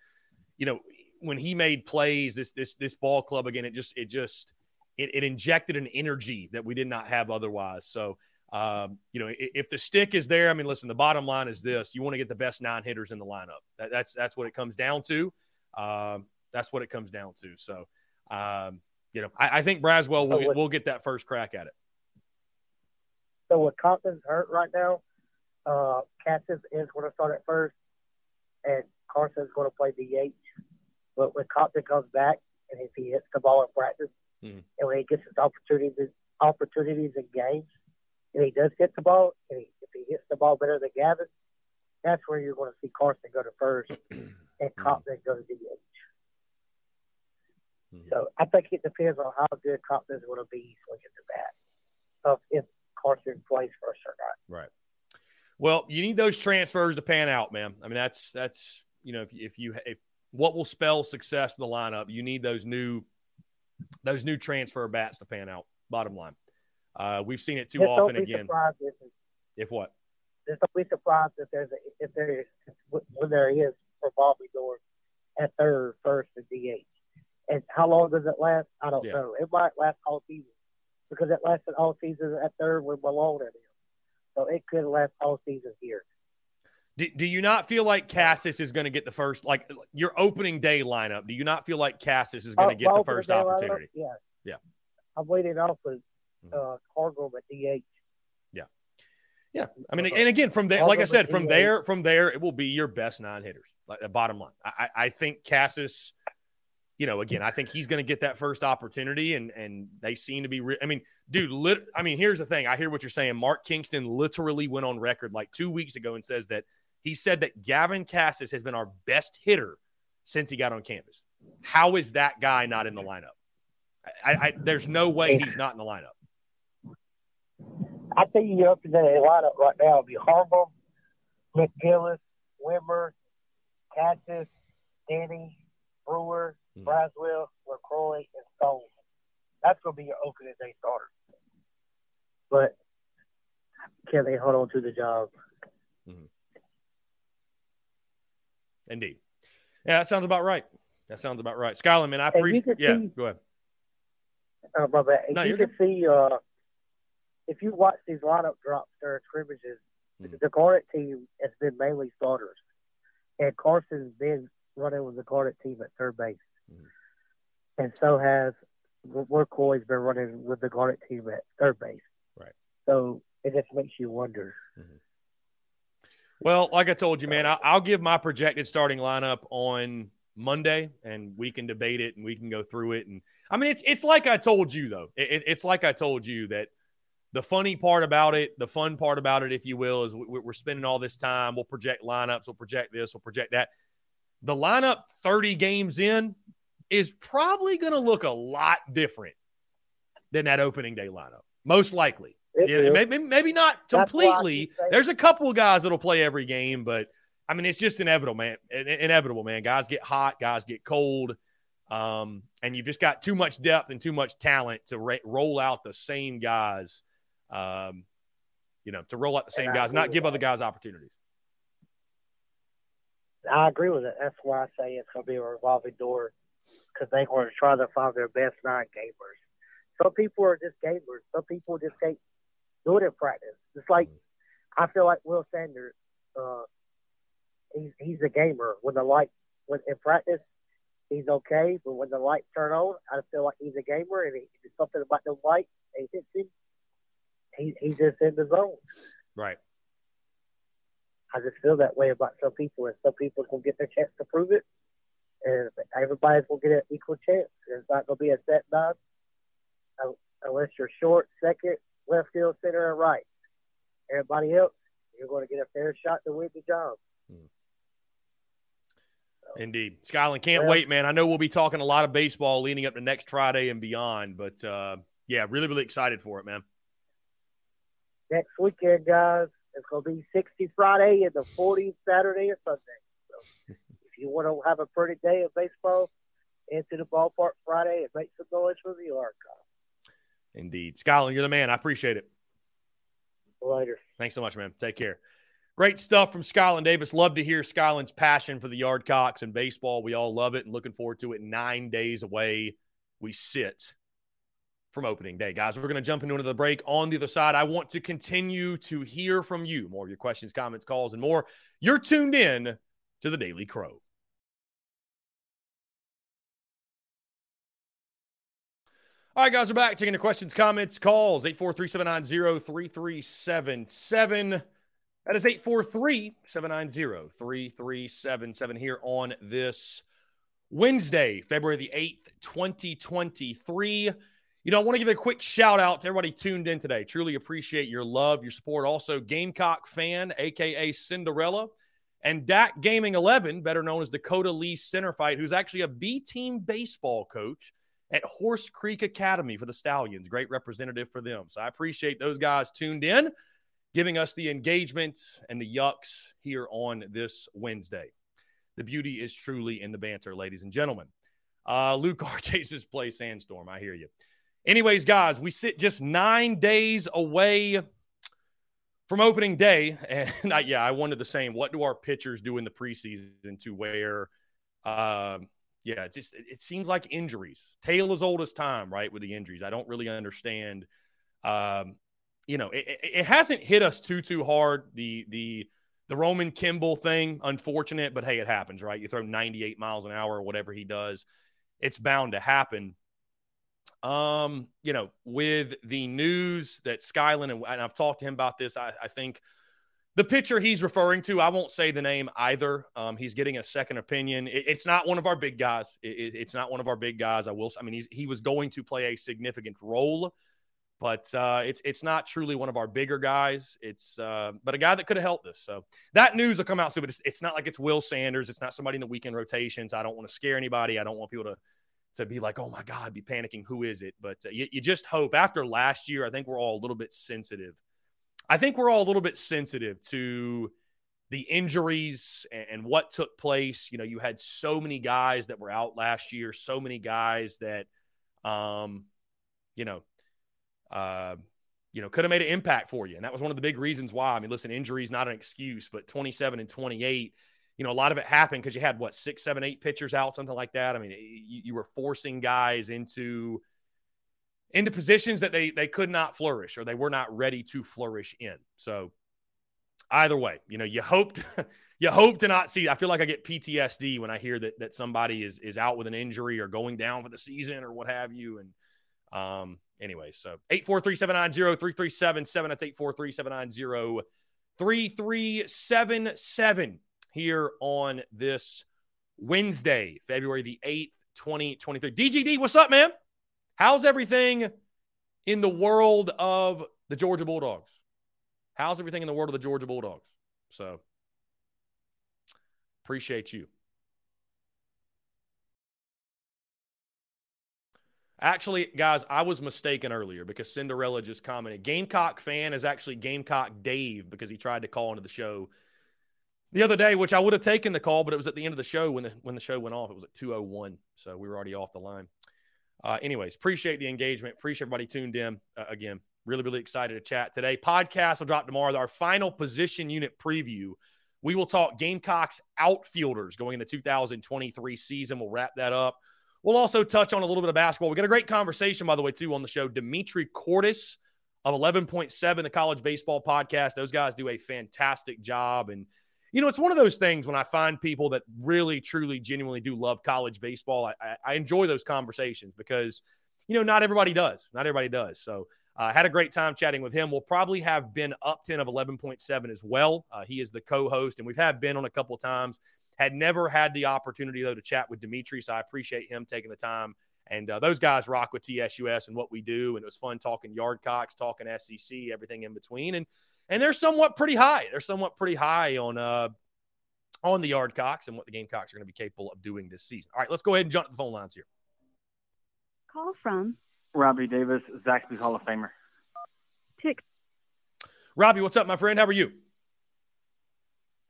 you know, when he made plays, this this this ball club again, it just it just it, it injected an energy that we did not have otherwise. So um, you know, if, if, the stick is there, I mean, listen, the bottom line is this: you want to get the best nine hitters in the lineup. That, that's that's what it comes down to. Um, that's what it comes down to. So, um, you know, I, I think Braswell will, will get that first crack at it. So with Compton's hurt right now, uh, Casas is going to start at first, and Carson's going to play DH. But when Compton comes back, and if he hits the ball in practice, mm-hmm. and when he gets his opportunities opportunities in games, and he does hit the ball, and he, if he hits the ball better than Gavin, that's where you're going to see Carson go to first and Compton go to DH. Mm-hmm. So I think it depends on how good Compton is going to be swinging the bat. So if Carson plays first or not. Right. Well, you need those transfers to pan out, man. I mean, that's that's you know, if, if you if what will spell success in the lineup, you need those new those new transfer bats to pan out. Bottom line, uh, we've seen it too just often. Again, if, if what? Just don't be surprised if there's a, if there is when there is for Bobby Door at third, first, and DH. And how long does it last? I don't yeah. know. It might last all season because it lasted all season at third with Malone at him. So it could last all season here. Do, do you not feel like Casas is going to get the first, like your opening day lineup? Do you not feel like Casas is going to uh, get the first opportunity? Lineup, yeah. Yeah. I'm waiting off with mm-hmm. uh, Cargo at DH. Yeah. Yeah. I mean, and again, from there, like I said, from there, from there, it will be your best nine hitters. Like, bottom line, I, I think Casas you know, again, I think he's going to get that first opportunity, and and they seem to be. Re- I mean, dude, lit- I mean, here's the thing. I hear what you're saying. Mark Kingston literally went on record like two weeks ago and says that he said that Gavin Casas has been our best hitter since he got on campus. How is that guy not in the lineup? I, I, there's no way he's not in the lineup. I think you up in the lineup right now would be Harbaugh, McGillis, Wimmer, Cassis, Denny, Brewer, mm-hmm. Braswell, LeCroy, and Stone. That's going to be your opening day starter. But can they hold on to the job? Mm-hmm. Indeed. Yeah, that sounds about right. That sounds about right. Skyland, man, I appreciate it. Yeah, see, go ahead. Uh, my bad. No, you can see, uh, if you watch these lineup drops during scrimmages, mm-hmm. the Garnet team has been mainly starters. And Carson's been running with the Garnet team at third base. Mm-hmm. And so has McCoy's been running with the Garnet team at third base. Right. So it just makes you wonder. Mm-hmm. Well, like I told you, man, I'll give my projected starting lineup on Monday, and we can debate it and we can go through it. And I mean, it's it's like I told you though. It, it's like I told you that the funny part about it, the fun part about it, if you will, is we're spending all this time. We'll project lineups. We'll project this. We'll project that the lineup 30 games in is probably going to look a lot different than that opening day lineup. Most likely. Yeah, maybe, maybe not completely. There's a couple of guys that'll play every game, but I mean, it's just inevitable, man. Inevitable, man. Guys get hot, guys get cold. Um, and you've just got too much depth and too much talent to ra- roll out the same guys. Um, you know, to roll out the same guys, not give other guys opportunities. I agree with it. That's why I say it's going to be a revolving door because they want to try to find their best nine gamers. Some people are just gamers. Some people just can't do it in practice. It's like I feel like Will Sanders. Uh, he's he's a gamer. When the light when in practice, he's okay. But when the lights turn on, I feel like he's a gamer, and he, there's something about the light. He hits him. He he's just in the zone. Right. I just feel that way about some people, and some people can get their chance to prove it, and everybody's gonna get an equal chance. It's not gonna be a set nine unless you're short, second, left field, center, and right. Everybody else, you're going to get a fair shot to win the job. Hmm. So. Indeed. Skyland, can't wait, man. I know we'll be talking a lot of baseball leading up to next Friday and beyond, but uh, yeah, really, really excited for it, man. Next weekend, guys, it's going to be 60 Friday and the 40 Saturday or Sunday. So if you want to have a pretty day of baseball, into the ballpark Friday and make some noise for the Archive. Indeed. Skyland, you're the man. I appreciate it. Later. Thanks so much, man. Take care. Great stuff from Skyland Davis. Love to hear Skyland's passion for the Yardcocks and baseball. We all love it and looking forward to it. Nine days away, we sit from opening day. Guys, we're going to jump into another break. On the other side, I want to continue to hear from you. More of your questions, comments, calls, and more. You're tuned in to the Daily Crow. All right, guys, we're back taking the questions, comments, calls. 843 790 3377. That is 843 790 3377 here on this Wednesday, February the 8th, 2023. You know, I want to give a quick shout out to everybody tuned in today. Truly appreciate your love, your support. Also, Gamecock fan, aka Cinderella, and Dak Gaming 11, better known as Dakota Lee Center Fight, who's actually a B team baseball coach at Horse Creek Academy for the Stallions. Great representative for them. So I appreciate those guys tuned in, giving us the engagement and the yucks here on this Wednesday. The beauty is truly in the banter, ladies and gentlemen. Uh, Luke RJ's play Sandstorm. I hear you. Anyways, guys, we sit just nine days away from opening day. And I, yeah, I wanted the same. What do our pitchers do in the preseason to where uh, yeah, it just it seems like injuries. Tale as old as time, right? With the injuries, I don't really understand. Um, you know, it, it, hasn't hit us too too hard. The the the Roman Kimball thing, unfortunate, but hey, it happens, right? You throw 98 miles an hour or whatever he does, it's bound to happen. Um, you know, with the news that Skyland and, and I've talked to him about this, I, I think the pitcher he's referring to, I won't say the name either. Um, he's getting a second opinion. It, it's not one of our big guys. It, it's not one of our big guys. I will. I mean, he was going to play a significant role, but uh, it's it's not truly one of our bigger guys. It's uh, but a guy that could have helped us. So that news will come out soon. But it's, it's not like it's Will Sanders. It's not somebody in the weekend rotations. I don't want to scare anybody. I don't want people to to be like, oh my God, be panicking. Who is it? But uh, you, you just hope after last year. I think we're all a little bit sensitive I think we're all a little bit sensitive to the injuries and, what took place. You know, you had so many guys that were out last year, so many guys that, um, you know, uh, you know, could have made an impact for you. And that was one of the big reasons why. I mean, listen, injury is not an excuse, but 27 and 28, you know, a lot of it happened because you had what, six, seven, eight pitchers out, something like that. I mean, you, you were forcing guys into into positions that they they could not flourish or they were not ready to flourish in. So either way, you know, you hoped you hope to not see. I feel like I get PTSD when I hear that that somebody is is out with an injury or going down for the season or what have you. And um, anyway, so eight four three seven nine zero three three seven seven. That's eight four three seven nine zero three three seven seven here on this Wednesday, February the eighth, twenty twenty three. DGD, what's up, man? How's everything in the world of the Georgia Bulldogs? How's everything in the world of the Georgia Bulldogs? So appreciate you. Actually, guys, I was mistaken earlier because Cinderella just commented. Gamecock fan is actually Gamecock Dave because he tried to call into the show the other day, which I would have taken the call, but it was at the end of the show when the when the show went off. It was at 201. So we were already off the line. Uh, anyways, appreciate the engagement. Appreciate everybody tuned in. Uh, again, really, really excited to chat today. Podcast will drop tomorrow. Our final position unit preview. We will talk Gamecocks outfielders going in the 2023 season. We'll wrap that up. We'll also touch on a little bit of basketball. We got a great conversation, by the way, too, on the show. Dimitri Cordis of 11.7, the college baseball podcast. Those guys do a fantastic job. And you know, it's one of those things when I find people that really, truly, genuinely do love college baseball. I, I, I enjoy those conversations because, you know, not everybody does. Not everybody does. So I uh, had a great time chatting with him. We'll probably have Ben Upton of 11.7 as well. Uh, he is the co host, and we've had Ben on a couple times. Had never had the opportunity, though, to chat with Dimitri. So I appreciate him taking the time. And uh, those guys rock with TSUS and what we do. And it was fun talking Yardcocks, talking SEC, everything in between. And and they're somewhat pretty high. They're somewhat pretty high on uh, on the Yardcocks and what the Gamecocks are going to be capable of doing this season. All right, let's go ahead and jump to the phone lines here. Call from Robbie Davis, Zaxby's Hall of Famer. Tick. Robbie, what's up, my friend? How are you?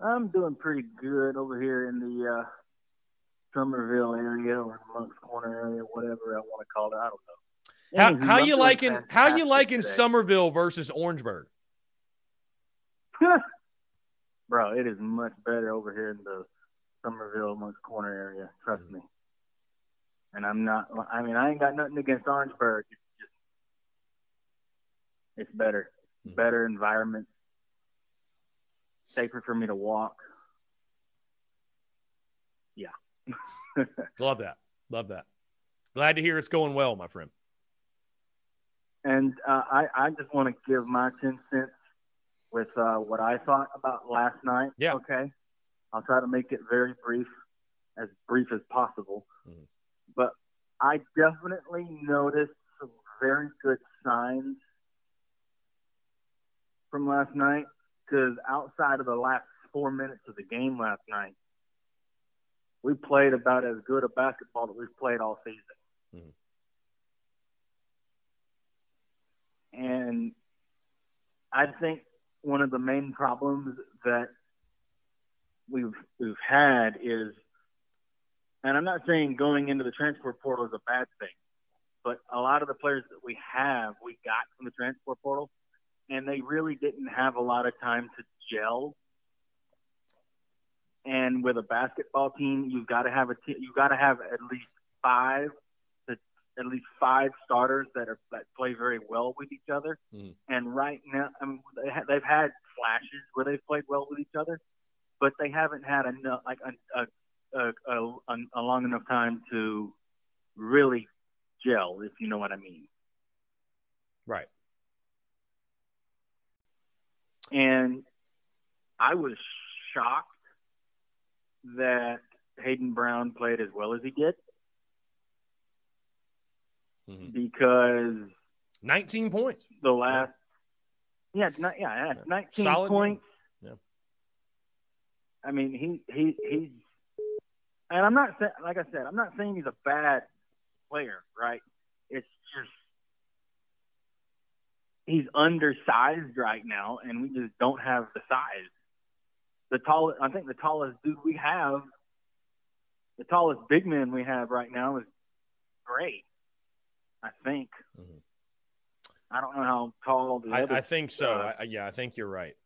I'm doing pretty good over here in the uh, Summerville area or Moncks Corner area, whatever I want to call it. I don't know. How, how you doing liking how you fantastic liking today. Summerville versus Orangeburg? Bro, it is much better over here in the Summerville, Moncks Corner area. Trust me. And I'm not. I mean, I ain't got nothing against Orangeburg. It's just, it's better, Mhm. better environment, safer for me to walk. Yeah. Love that. Love that. Glad to hear it's going well, my friend. And uh, I, I just want to give my 10 cents with uh, what I thought about last night. Yeah. Okay. I'll try to make it very brief, as brief as possible. Mhm. But I definitely noticed some very good signs from last night because outside of the last four minutes of the game last night, we played about as good a basketball that we've played all season. And I think one of the main problems that we've we've had is, and I'm not saying going into the transfer portal is a bad thing, but a lot of the players that we have, we got from the transfer portal, and they really didn't have a lot of time to gel. And with a basketball team, you've got to have a te- you've got to have at least five at least five starters that are that play very well with each other. Mhm. And right now, I mean, they ha- they've had flashes where they've played well with each other, but they haven't had enough like a a, a, a, a long enough time to really gel, if you know what I mean. Right. And I was shocked that Hayden Brown played as well as he did Mhm. because 19 points. the last yeah, it's not, yeah, it's 19 Solid points. Yeah. I mean, he he he's and I'm not saying like I said, I'm not saying he's a bad player, right? It's just he's undersized right now and we just don't have the size. The tallest I think the tallest dude we have the tallest big man we have right now is Gray. I think. Mhm. I don't know how tall the other I, I think so. uh, I, I- yeah, I think you're right.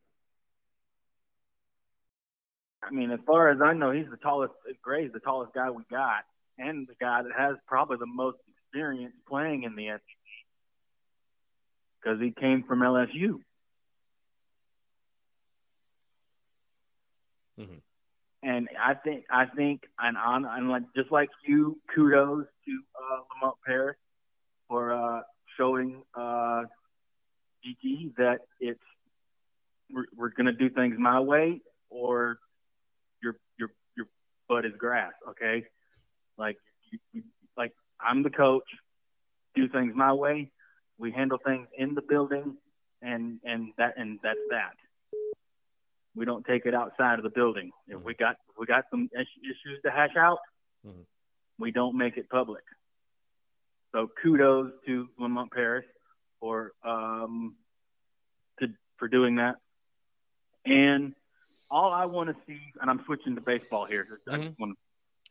I mean, as far as I know, he's the tallest. Gray's the tallest guy we got, and the guy that has probably the most experience playing in the SEC because he came from LSU. Mhm. And I think, I think, and on, and like just like you, kudos to uh, Lamont Paris for uh, showing uh, GG that it's we're, we're going to do things my way or your your your butt is grass. Okay, like you, like I'm the coach. Do things my way. We handle things in the building, and and that and that's that. We don't take it outside of the building. If we got if we got some issues to hash out, Mhm. we don't make it public. So kudos to Lamont Paris for um to for doing that. And all I want to see, and I'm switching to baseball here. I just Mhm. want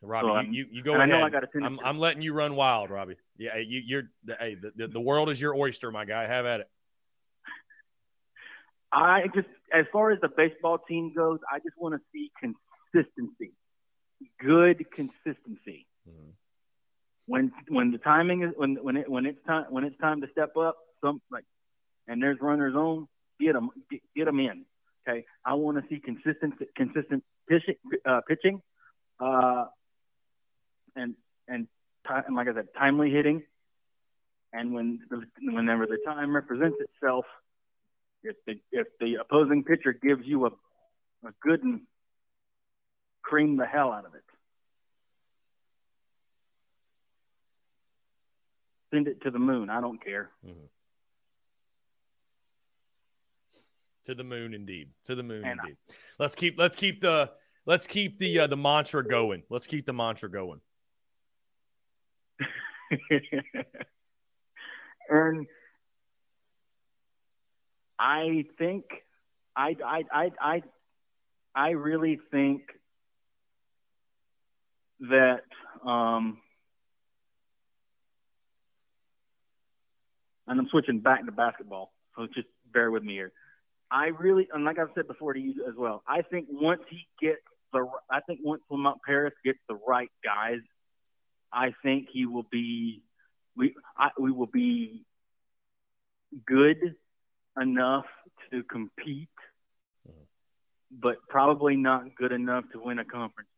Robbie, So, you, um, you, go and I ahead. know I got to I'm. I'm letting you run wild, Robbie. Yeah, you, you're hey, the, the, the world is your oyster, my guy. Have at it. I just, as far as the baseball team goes, I just want to see consistency, good consistency. Mhm. When when the timing is when when it when it's time when it's time to step up, some like, and there's runners on, get them get, get 'em in. Okay, I want to see consistent consistent pitching, uh, pitching, uh, and and and like I said, timely hitting. And when the, whenever the time represents itself, if the if the opposing pitcher gives you a a good and cream the hell out of it. Send it to the moon. I don't care. To the moon, indeed. To the moon, And I- indeed. Let's keep let's keep the let's keep the uh, the mantra going. Let's keep the mantra going. and I think I I I I I really think that um, and I'm switching back to basketball, so just bear with me here. I really, and like I've said before to you as well, I think once he gets the, I think once Lamont Paris gets the right guys, I think he will be, we, I, we will be good enough to compete, but probably not good enough to win a conference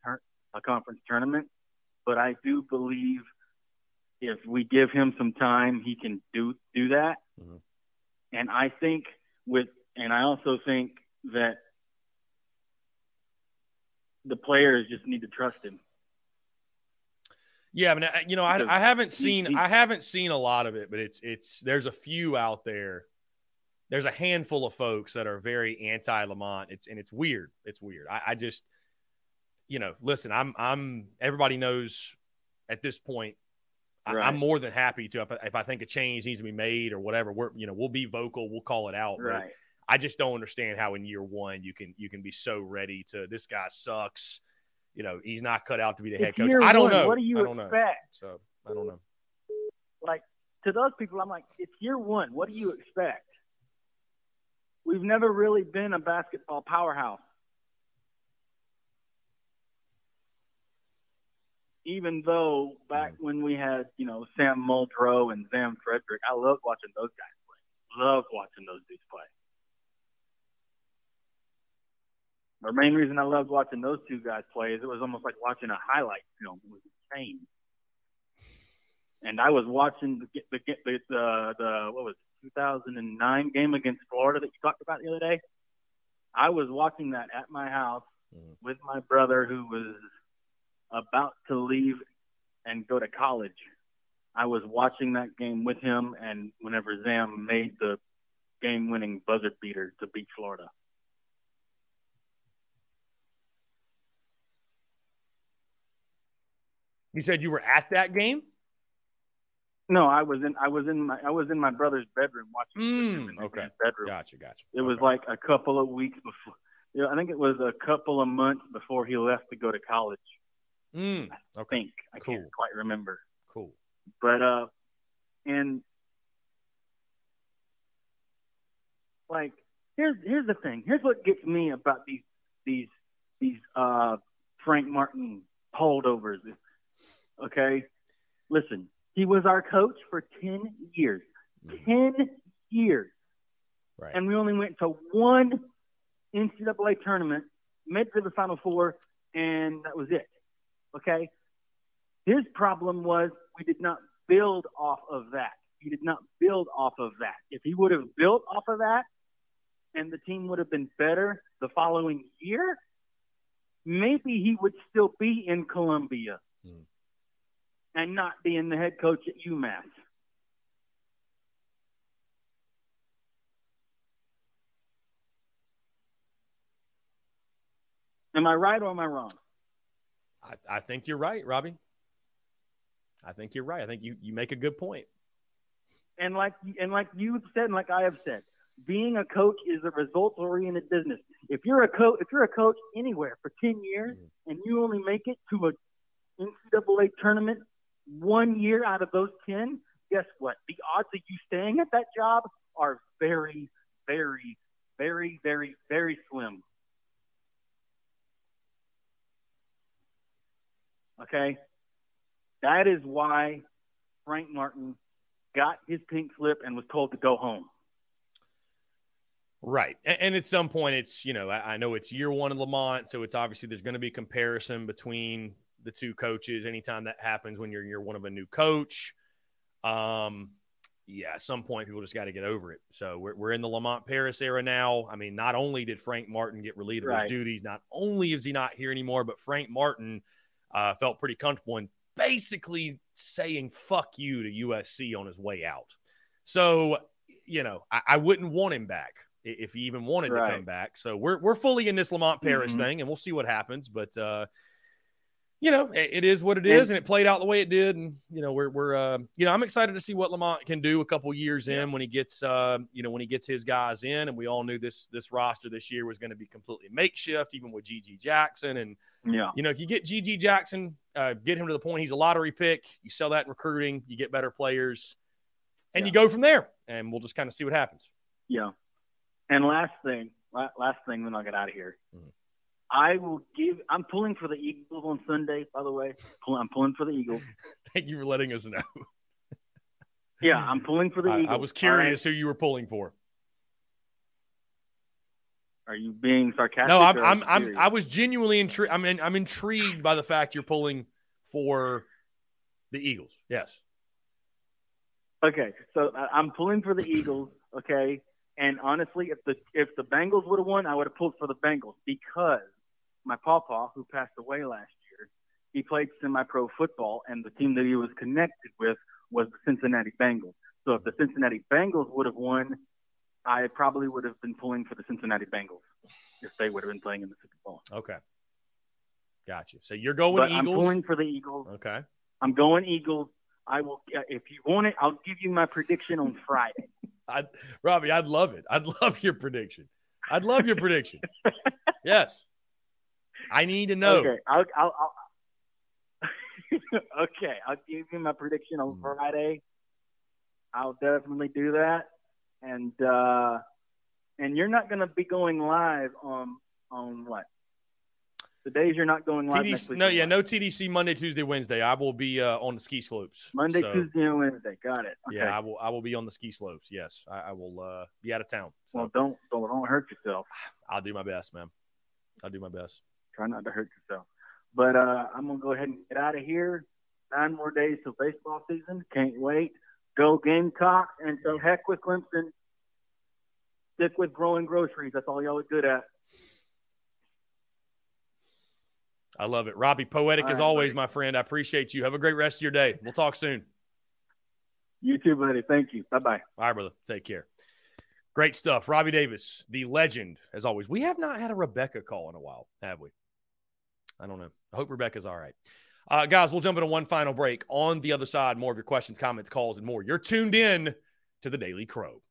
a conference tournament. But I do believe if we give him some time, he can do do that. Mm-hmm. And I think with, and I also think that the players just need to trust him. Yeah, I mean, you know, I, I haven't seen I haven't seen a lot of it, but it's it's there's a few out there. There's a handful of folks that are very anti Lamont. It's and it's weird. It's weird. I, I just, you know, listen. I'm I'm everybody knows at this point Right. I, am more than happy to if, if, I think a change needs to be made or whatever. We're you know we'll be vocal, we'll call it out. Right. I just don't understand how in year one you can you can be so ready to this guy sucks. You know he's not cut out to be the head coach. I don't one, know. What do you I expect? Know. So I don't know. Like to those people, I'm like, it's year one. What do you expect? We've never really been a basketball powerhouse. Even though back mm. when we had, you know, Sam Muldrow and Zam Fredrick, I loved watching those guys play. Loved watching those dudes play. The main reason I loved watching those two guys play is it was almost like watching a highlight film. It was insane. And I was watching the the the, the, the what was it, 2009 game against Florida that you talked about the other day. I was watching that at my house mm. with my brother who was about to leave and go to college. I was watching that game with him, and whenever Zam made the game-winning buzzer beater to beat Florida. You said you were at that game? No, I was in. I was in my. I was in my brother's bedroom watching. Mm, okay. bedroom. Gotcha. Gotcha. It okay. was like a couple of weeks before. You know, I think it was a couple of months before he left to go to college. Mm, I think I cool. can't quite remember. Cool. But uh, and like here's here's the thing. Here's what gets me about these these these uh Frank Martin holdovers. Okay, listen. He was our coach for ten years. Mm. Ten years. Right. And we only went to one NCAA tournament, made to the Final Four, and that was it. Okay. His problem was we did not build off of that. He did not build off of that. If he would have built off of that and the team would have been better the following year, maybe he would still be in Columbia hmm. and not being the head coach at UMass. Am I right or am I wrong? I, I think you're right, Robbie. I think you're right. I think you, you make a good point. And like and like you've said, and like I have said, being a coach is a results oriented business. If you're a coach, if you're a coach anywhere for ten years mm-hmm. and you only make it to a NCAA tournament one year out of those ten, guess what? The odds of you staying at that job are very, very, very, very, very slim. Okay? That is why Frank Martin got his pink slip and was told to go home. Right. And, at some point, it's, you know, I, know it's year one in Lamont. So it's obviously there's going to be comparison between the two coaches anytime that happens when you're year one of a new coach. Um, yeah, at some point, people just got to get over it. So we're, we're in the Lamont Paris era now. I mean, not only did Frank Martin get relieved of right. his duties, not only is he not here anymore, but Frank Martin – uh, felt pretty comfortable in basically saying fuck you to USC on his way out. So, you know, I, I wouldn't want him back if he even wanted Right. to come back. So we're we're fully in this Lamont Paris Mhm. thing, and we'll see what happens. But uh, you know, it, it is what it is, And- and it played out the way it did. And you know, we're we're uh, you know, I'm excited to see what Lamont can do a couple years in when he gets uh, you know, when he gets his guys in. And we all knew this this roster this year was going to be completely makeshift, even with GG Jackson and Yeah. you know, if you get GG Jackson, uh, get him to the point he's a lottery pick, you sell that in recruiting, you get better players, and you go from there. And we'll just kind of see what happens. Yeah. And last thing, last thing, then I'll get out of here. Mhm. I will give. I'm pulling for the Eagles on Sunday. By the way, I'm pulling for the Eagles. Thank you for letting us know. Yeah, I'm pulling for the I, Eagles. I was curious who you were pulling for. Are you being sarcastic? No, I'm I'm, I'm? I was genuinely intrigued. I'm in, I'm intrigued by the fact you're pulling for the Eagles. Yes. Okay, so I- I'm pulling for the Eagles. Okay, and honestly, if the if the Bengals would have won, I would have pulled for the Bengals because my papa, who passed away last year, he played semi-pro football, and the team that he was connected with was the Cincinnati Bengals. So if the Cincinnati Bengals would have won, I probably would have been pulling for the Cincinnati Bengals if they would have been playing in the Super Bowl. Okay. Gotcha. So you're going but I'm Eagles. pulling for the Eagles. okay. I'm going Eagles. I will. If you want it, I'll give you my prediction on Friday. I Robbie, I'd love it. I'd love your prediction. I'd love your prediction. Yes. I need to know. Okay, I'll, I'll, I'll okay, I'll give you my prediction on Hmm. Friday. I'll definitely do that, and uh, and you're not going to be going live on on what the days you're not going live next TDC, week. no, yeah, no TDC Monday, Tuesday, Wednesday. I will be uh, on the ski slopes. Monday, So, Tuesday, and Wednesday. Got it. Okay. Yeah, I will. I will be on the ski slopes. Yes, I, I will uh, be out of town. So well, don't don't don't hurt yourself. I'll do my best, man. I'll do my best. Try not to hurt yourself. But uh, I'm gonna go ahead and get out of here. Nine more days till baseball season. Can't wait. Go Gamecocks, and so heck with Clemson. Stick with growing groceries. That's all y'all are good at. I love it, Robbie. Poetic All as right, always, buddy. my friend. I appreciate you. Have a great rest of your day. We'll talk soon. You too, buddy. Thank you. Bye bye. All right, brother. Take care. Great stuff. Robbie Davis, the legend, as always. We have not had a Rebecca call in a while, have we? I don't know. I hope Rebecca's all right. Uh, guys, we'll jump into one final break. On the other side, more of your questions, comments, calls, and more. You're tuned in to the Daily Crow.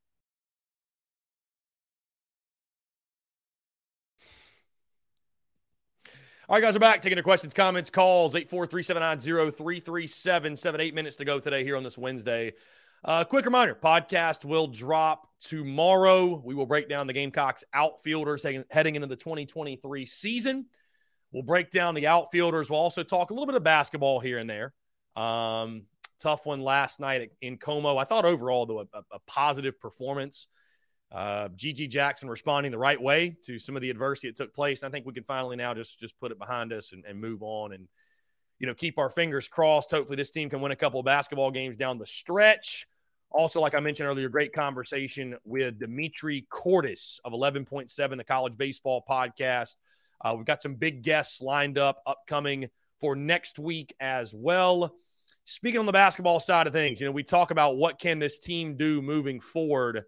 All right, guys, we're back. Taking your questions, comments, calls, 843 790 337. Eight minutes to go today here on this Wednesday. Uh, quick reminder podcast will drop tomorrow. We will break down the Gamecocks outfielders heading, into the 2023 season. We'll break down the outfielders. We'll also talk a little bit of basketball here and there. Um, tough one last night in Como. I thought overall, though, a, a positive performance. Uh, GG Jackson responding the right way to some of the adversity that took place. I think we can finally now just just put it behind us and, and move on and you know keep our fingers crossed. Hopefully, this team can win a couple of basketball games down the stretch. Also, like I mentioned earlier, great conversation with Dimitri Cordis of 11.7, the college baseball podcast. Uh, we've got some big guests lined up upcoming for next week as well. Speaking on the basketball side of things, you know, we talk about what can this team do moving forward,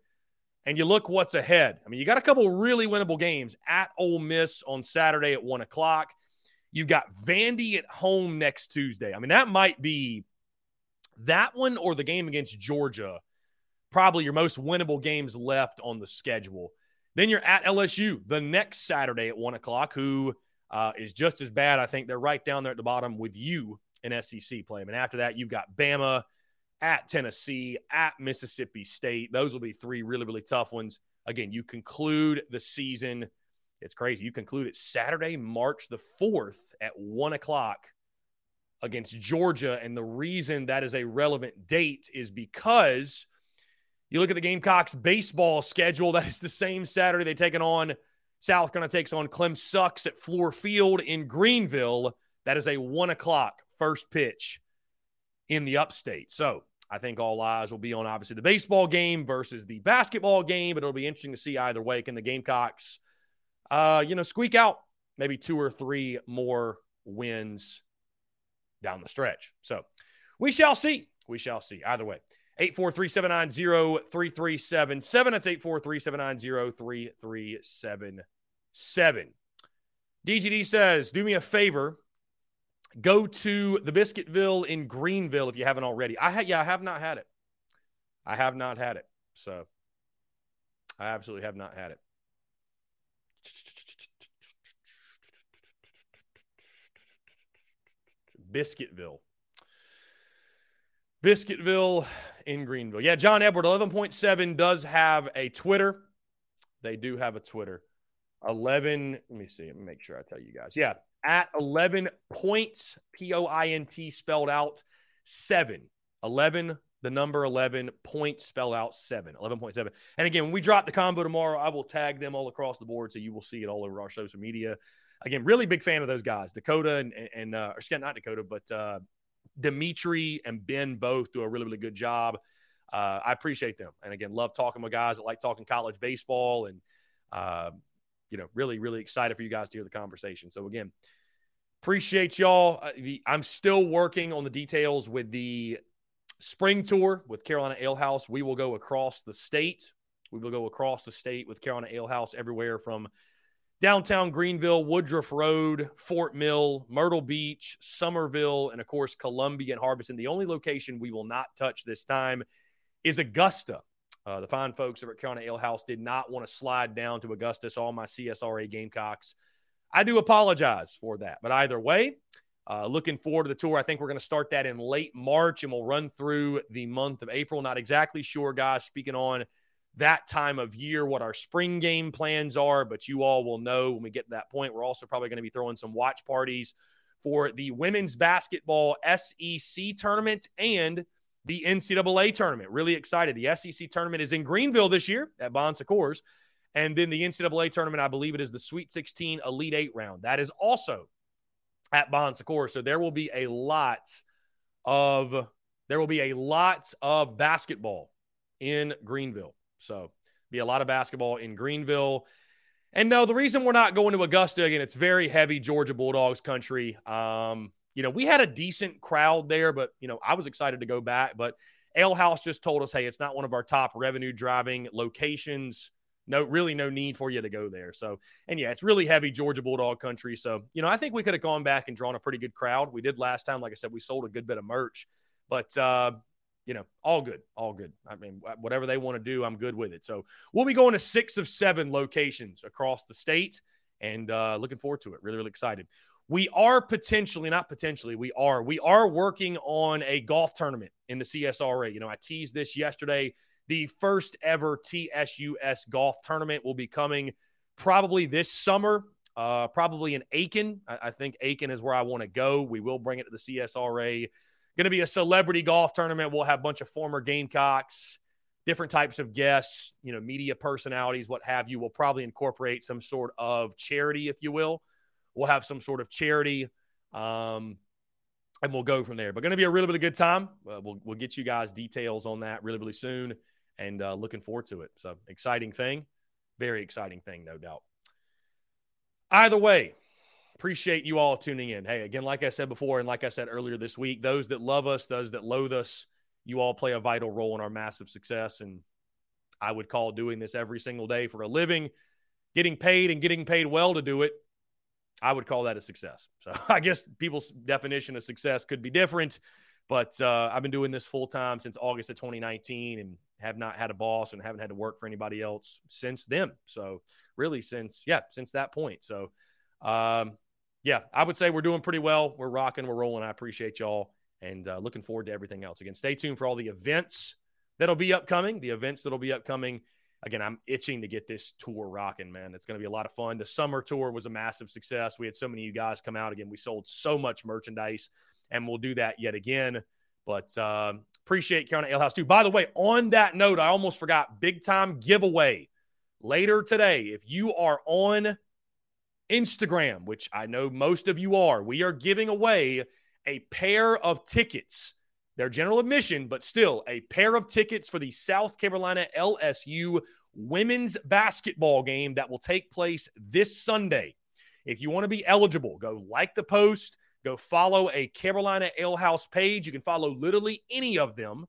and you look what's ahead. I mean, you got a couple really winnable games at Ole Miss on Saturday at one o'clock. You've got Vandy at home next Tuesday. I mean, that might be that one or the game against Georgia, probably your most winnable games left on the schedule. Then you're at LSU the next Saturday at one o'clock, who uh, is just as bad. I think they're right down there at the bottom with you in SEC play. And after that, you've got Bama at Tennessee, at Mississippi State. Those will be three really, really tough ones. Again, you conclude the season. It's crazy. You conclude it Saturday, March the 4th at one o'clock against Georgia. And the reason that is a relevant date is because you look at the Gamecocks baseball schedule. That is the same Saturday they taking on South Carolina takes on Clem Sucks at Fluor Field in Greenville. That is a one o'clock first pitch in the upstate. So I think all eyes will be on obviously the baseball game versus the basketball game, but it'll be interesting to see either way. Can the Gamecocks, uh, you know, squeak out maybe two or three more wins down the stretch? So we shall see. We shall see. Either way. 843 790 3377. That's 843 790 3377. DGD says, do me a favor. Go to the Biscuitville in Greenville if you haven't already. I ha- yeah, I have not had it. I have not had it. So I absolutely have not had it. Biscuitville. Biscuitville in Greenville. Yeah, John Edward, 11.7 does have a Twitter. They do have a Twitter. 11, let me see, let me make sure I tell you guys. Yeah, at 11 points, P O I N T spelled out seven. 11, the number 11, points spelled out seven. 11.7. And again, when we drop the combo tomorrow, I will tag them all across the board so you will see it all over our social media. Again, really big fan of those guys, Dakota and, and uh, or not Dakota, but uh, Dimitri and Ben both do a really, really good job. Uh, I appreciate them. And again, love talking with guys that like talking college baseball and, uh, you know, really, really excited for you guys to hear the conversation. So again, appreciate y'all. Uh, I'm still working on the details with the spring tour with Carolina Ale House. We will go across the state. We will go across the state with Carolina Ale House everywhere from downtown Greenville, Woodruff Road, Fort Mill, Myrtle Beach, Summerville, and of course, Columbia and Harbison. The only location we will not touch this time is Augusta. Uh, the fine folks over at Carolina Ale House did not want to slide down to Augustus, all my CSRA Gamecocks, I do apologize for that. But either way, uh, looking forward to the tour. I think we're going to start that in late March and we'll run through the month of April. Not exactly sure, guys, speaking on that time of year, what our spring game plans are, but you all will know when we get to that point. We're also probably going to be throwing some watch parties for the women's basketball SEC tournament and the NCAA tournament. Really excited. The SEC tournament is in Greenville this year at Bon Secours. And then the NCAA tournament, I believe it is the Sweet 16 Elite Eight round. That is also at Bon Secours. So there will be a lot of there will be a lot of basketball in Greenville. So be a lot of basketball in Greenville. And no, the reason we're not going to Augusta again, it's very heavy Georgia Bulldogs country. Um, you know, we had a decent crowd there, but you know, I was excited to go back. But Ale House just told us, hey, it's not one of our top revenue driving locations. No, really, no need for you to go there. So, and yeah, it's really heavy Georgia Bulldog country. So, you know, I think we could have gone back and drawn a pretty good crowd. We did last time. Like I said, we sold a good bit of merch, but uh, you know, all good, all good. I mean, whatever they want to do, I'm good with it. So we'll be going to six of seven locations across the state and uh, looking forward to it. Really, really excited. We are potentially, not potentially, we are, we are working on a golf tournament in the CSRA. You know, I teased this yesterday. The first ever TSUS golf tournament will be coming probably this summer, uh, probably in Aiken. I, I think Aiken is where I want to go. We will bring it to the CSRA going to be a celebrity golf tournament. We'll have a bunch of former Gamecocks, different types of guests, you know, media personalities, what have you. We'll probably incorporate some sort of charity, if you will. We'll have some sort of charity, um, and we'll go from there. But going to be a really, really good time. Uh, we'll, we'll get you guys details on that really, really soon and uh, looking forward to it. So, exciting thing. Very exciting thing, no doubt. Either way, Appreciate you all tuning in. Hey, again, like I said before, and like I said earlier this week, those that love us, those that loathe us, you all play a vital role in our massive success. And I would call doing this every single day for a living, getting paid and getting paid well to do it. I would call that a success. So I guess people's definition of success could be different, but uh, I've been doing this full time since August of 2019 and have not had a boss and haven't had to work for anybody else since then. So really since, yeah, since that point. So, um, yeah, I would say we're doing pretty well. We're rocking, we're rolling. I appreciate y'all and uh, looking forward to everything else. Again, stay tuned for all the events that'll be upcoming, the events that'll be upcoming. Again, I'm itching to get this tour rocking, man. It's going to be a lot of fun. The summer tour was a massive success. We had so many of you guys come out again. We sold so much merchandise, and we'll do that yet again. But uh, appreciate Carolina Ale House too. By the way, on that note, I almost forgot big time giveaway later today. If you are on Instagram, which I know most of you are, we are giving away a pair of tickets. Their general admission, but still a pair of tickets for the South Carolina LSU women's basketball game that will take place this Sunday. If you want to be eligible, go like the post, go follow a Carolina Ale House page. You can follow literally any of them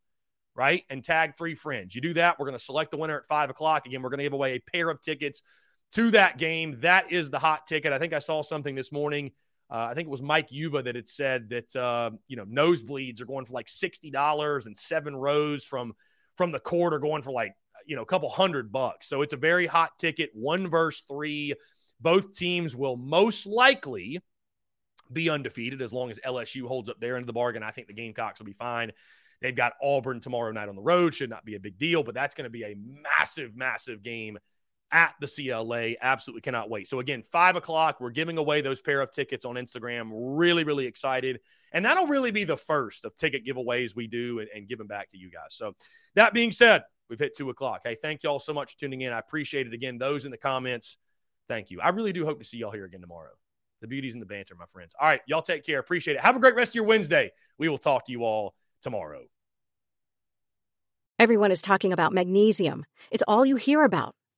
right? And tag three friends. You do that, we're going to select the winner at five o'clock. Again, we're going to give away a pair of tickets to that game. That is the hot ticket. I think I saw something this morning. Uh, I think it was Mike Yuva that had said that uh, you know nosebleeds are going for like sixty dollars, and seven rows from from the court are going for like you know a couple hundred bucks. So it's a very hot ticket. One verse three. Both teams will most likely be undefeated as long as LSU holds up their end of the bargain. I think the Gamecocks will be fine. They've got Auburn tomorrow night on the road. Should not be a big deal, but that's going to be a massive, massive game at the CLA. Absolutely cannot wait. So, again, five o'clock, we're giving away those pair of tickets on Instagram. Really, really excited. And that'll really be the first of ticket giveaways we do and, and them back to you guys. So, that being said, we've hit two o'clock. Hey, thank y'all so much for tuning in. I appreciate it. Again, those in the comments, thank you. I really do hope to see y'all here again tomorrow. The beauties and the banter, my friends. All right, y'all take care. Appreciate it. Have a great rest of your Wednesday. We will talk to you all tomorrow. Everyone is talking about magnesium. It's all you hear about.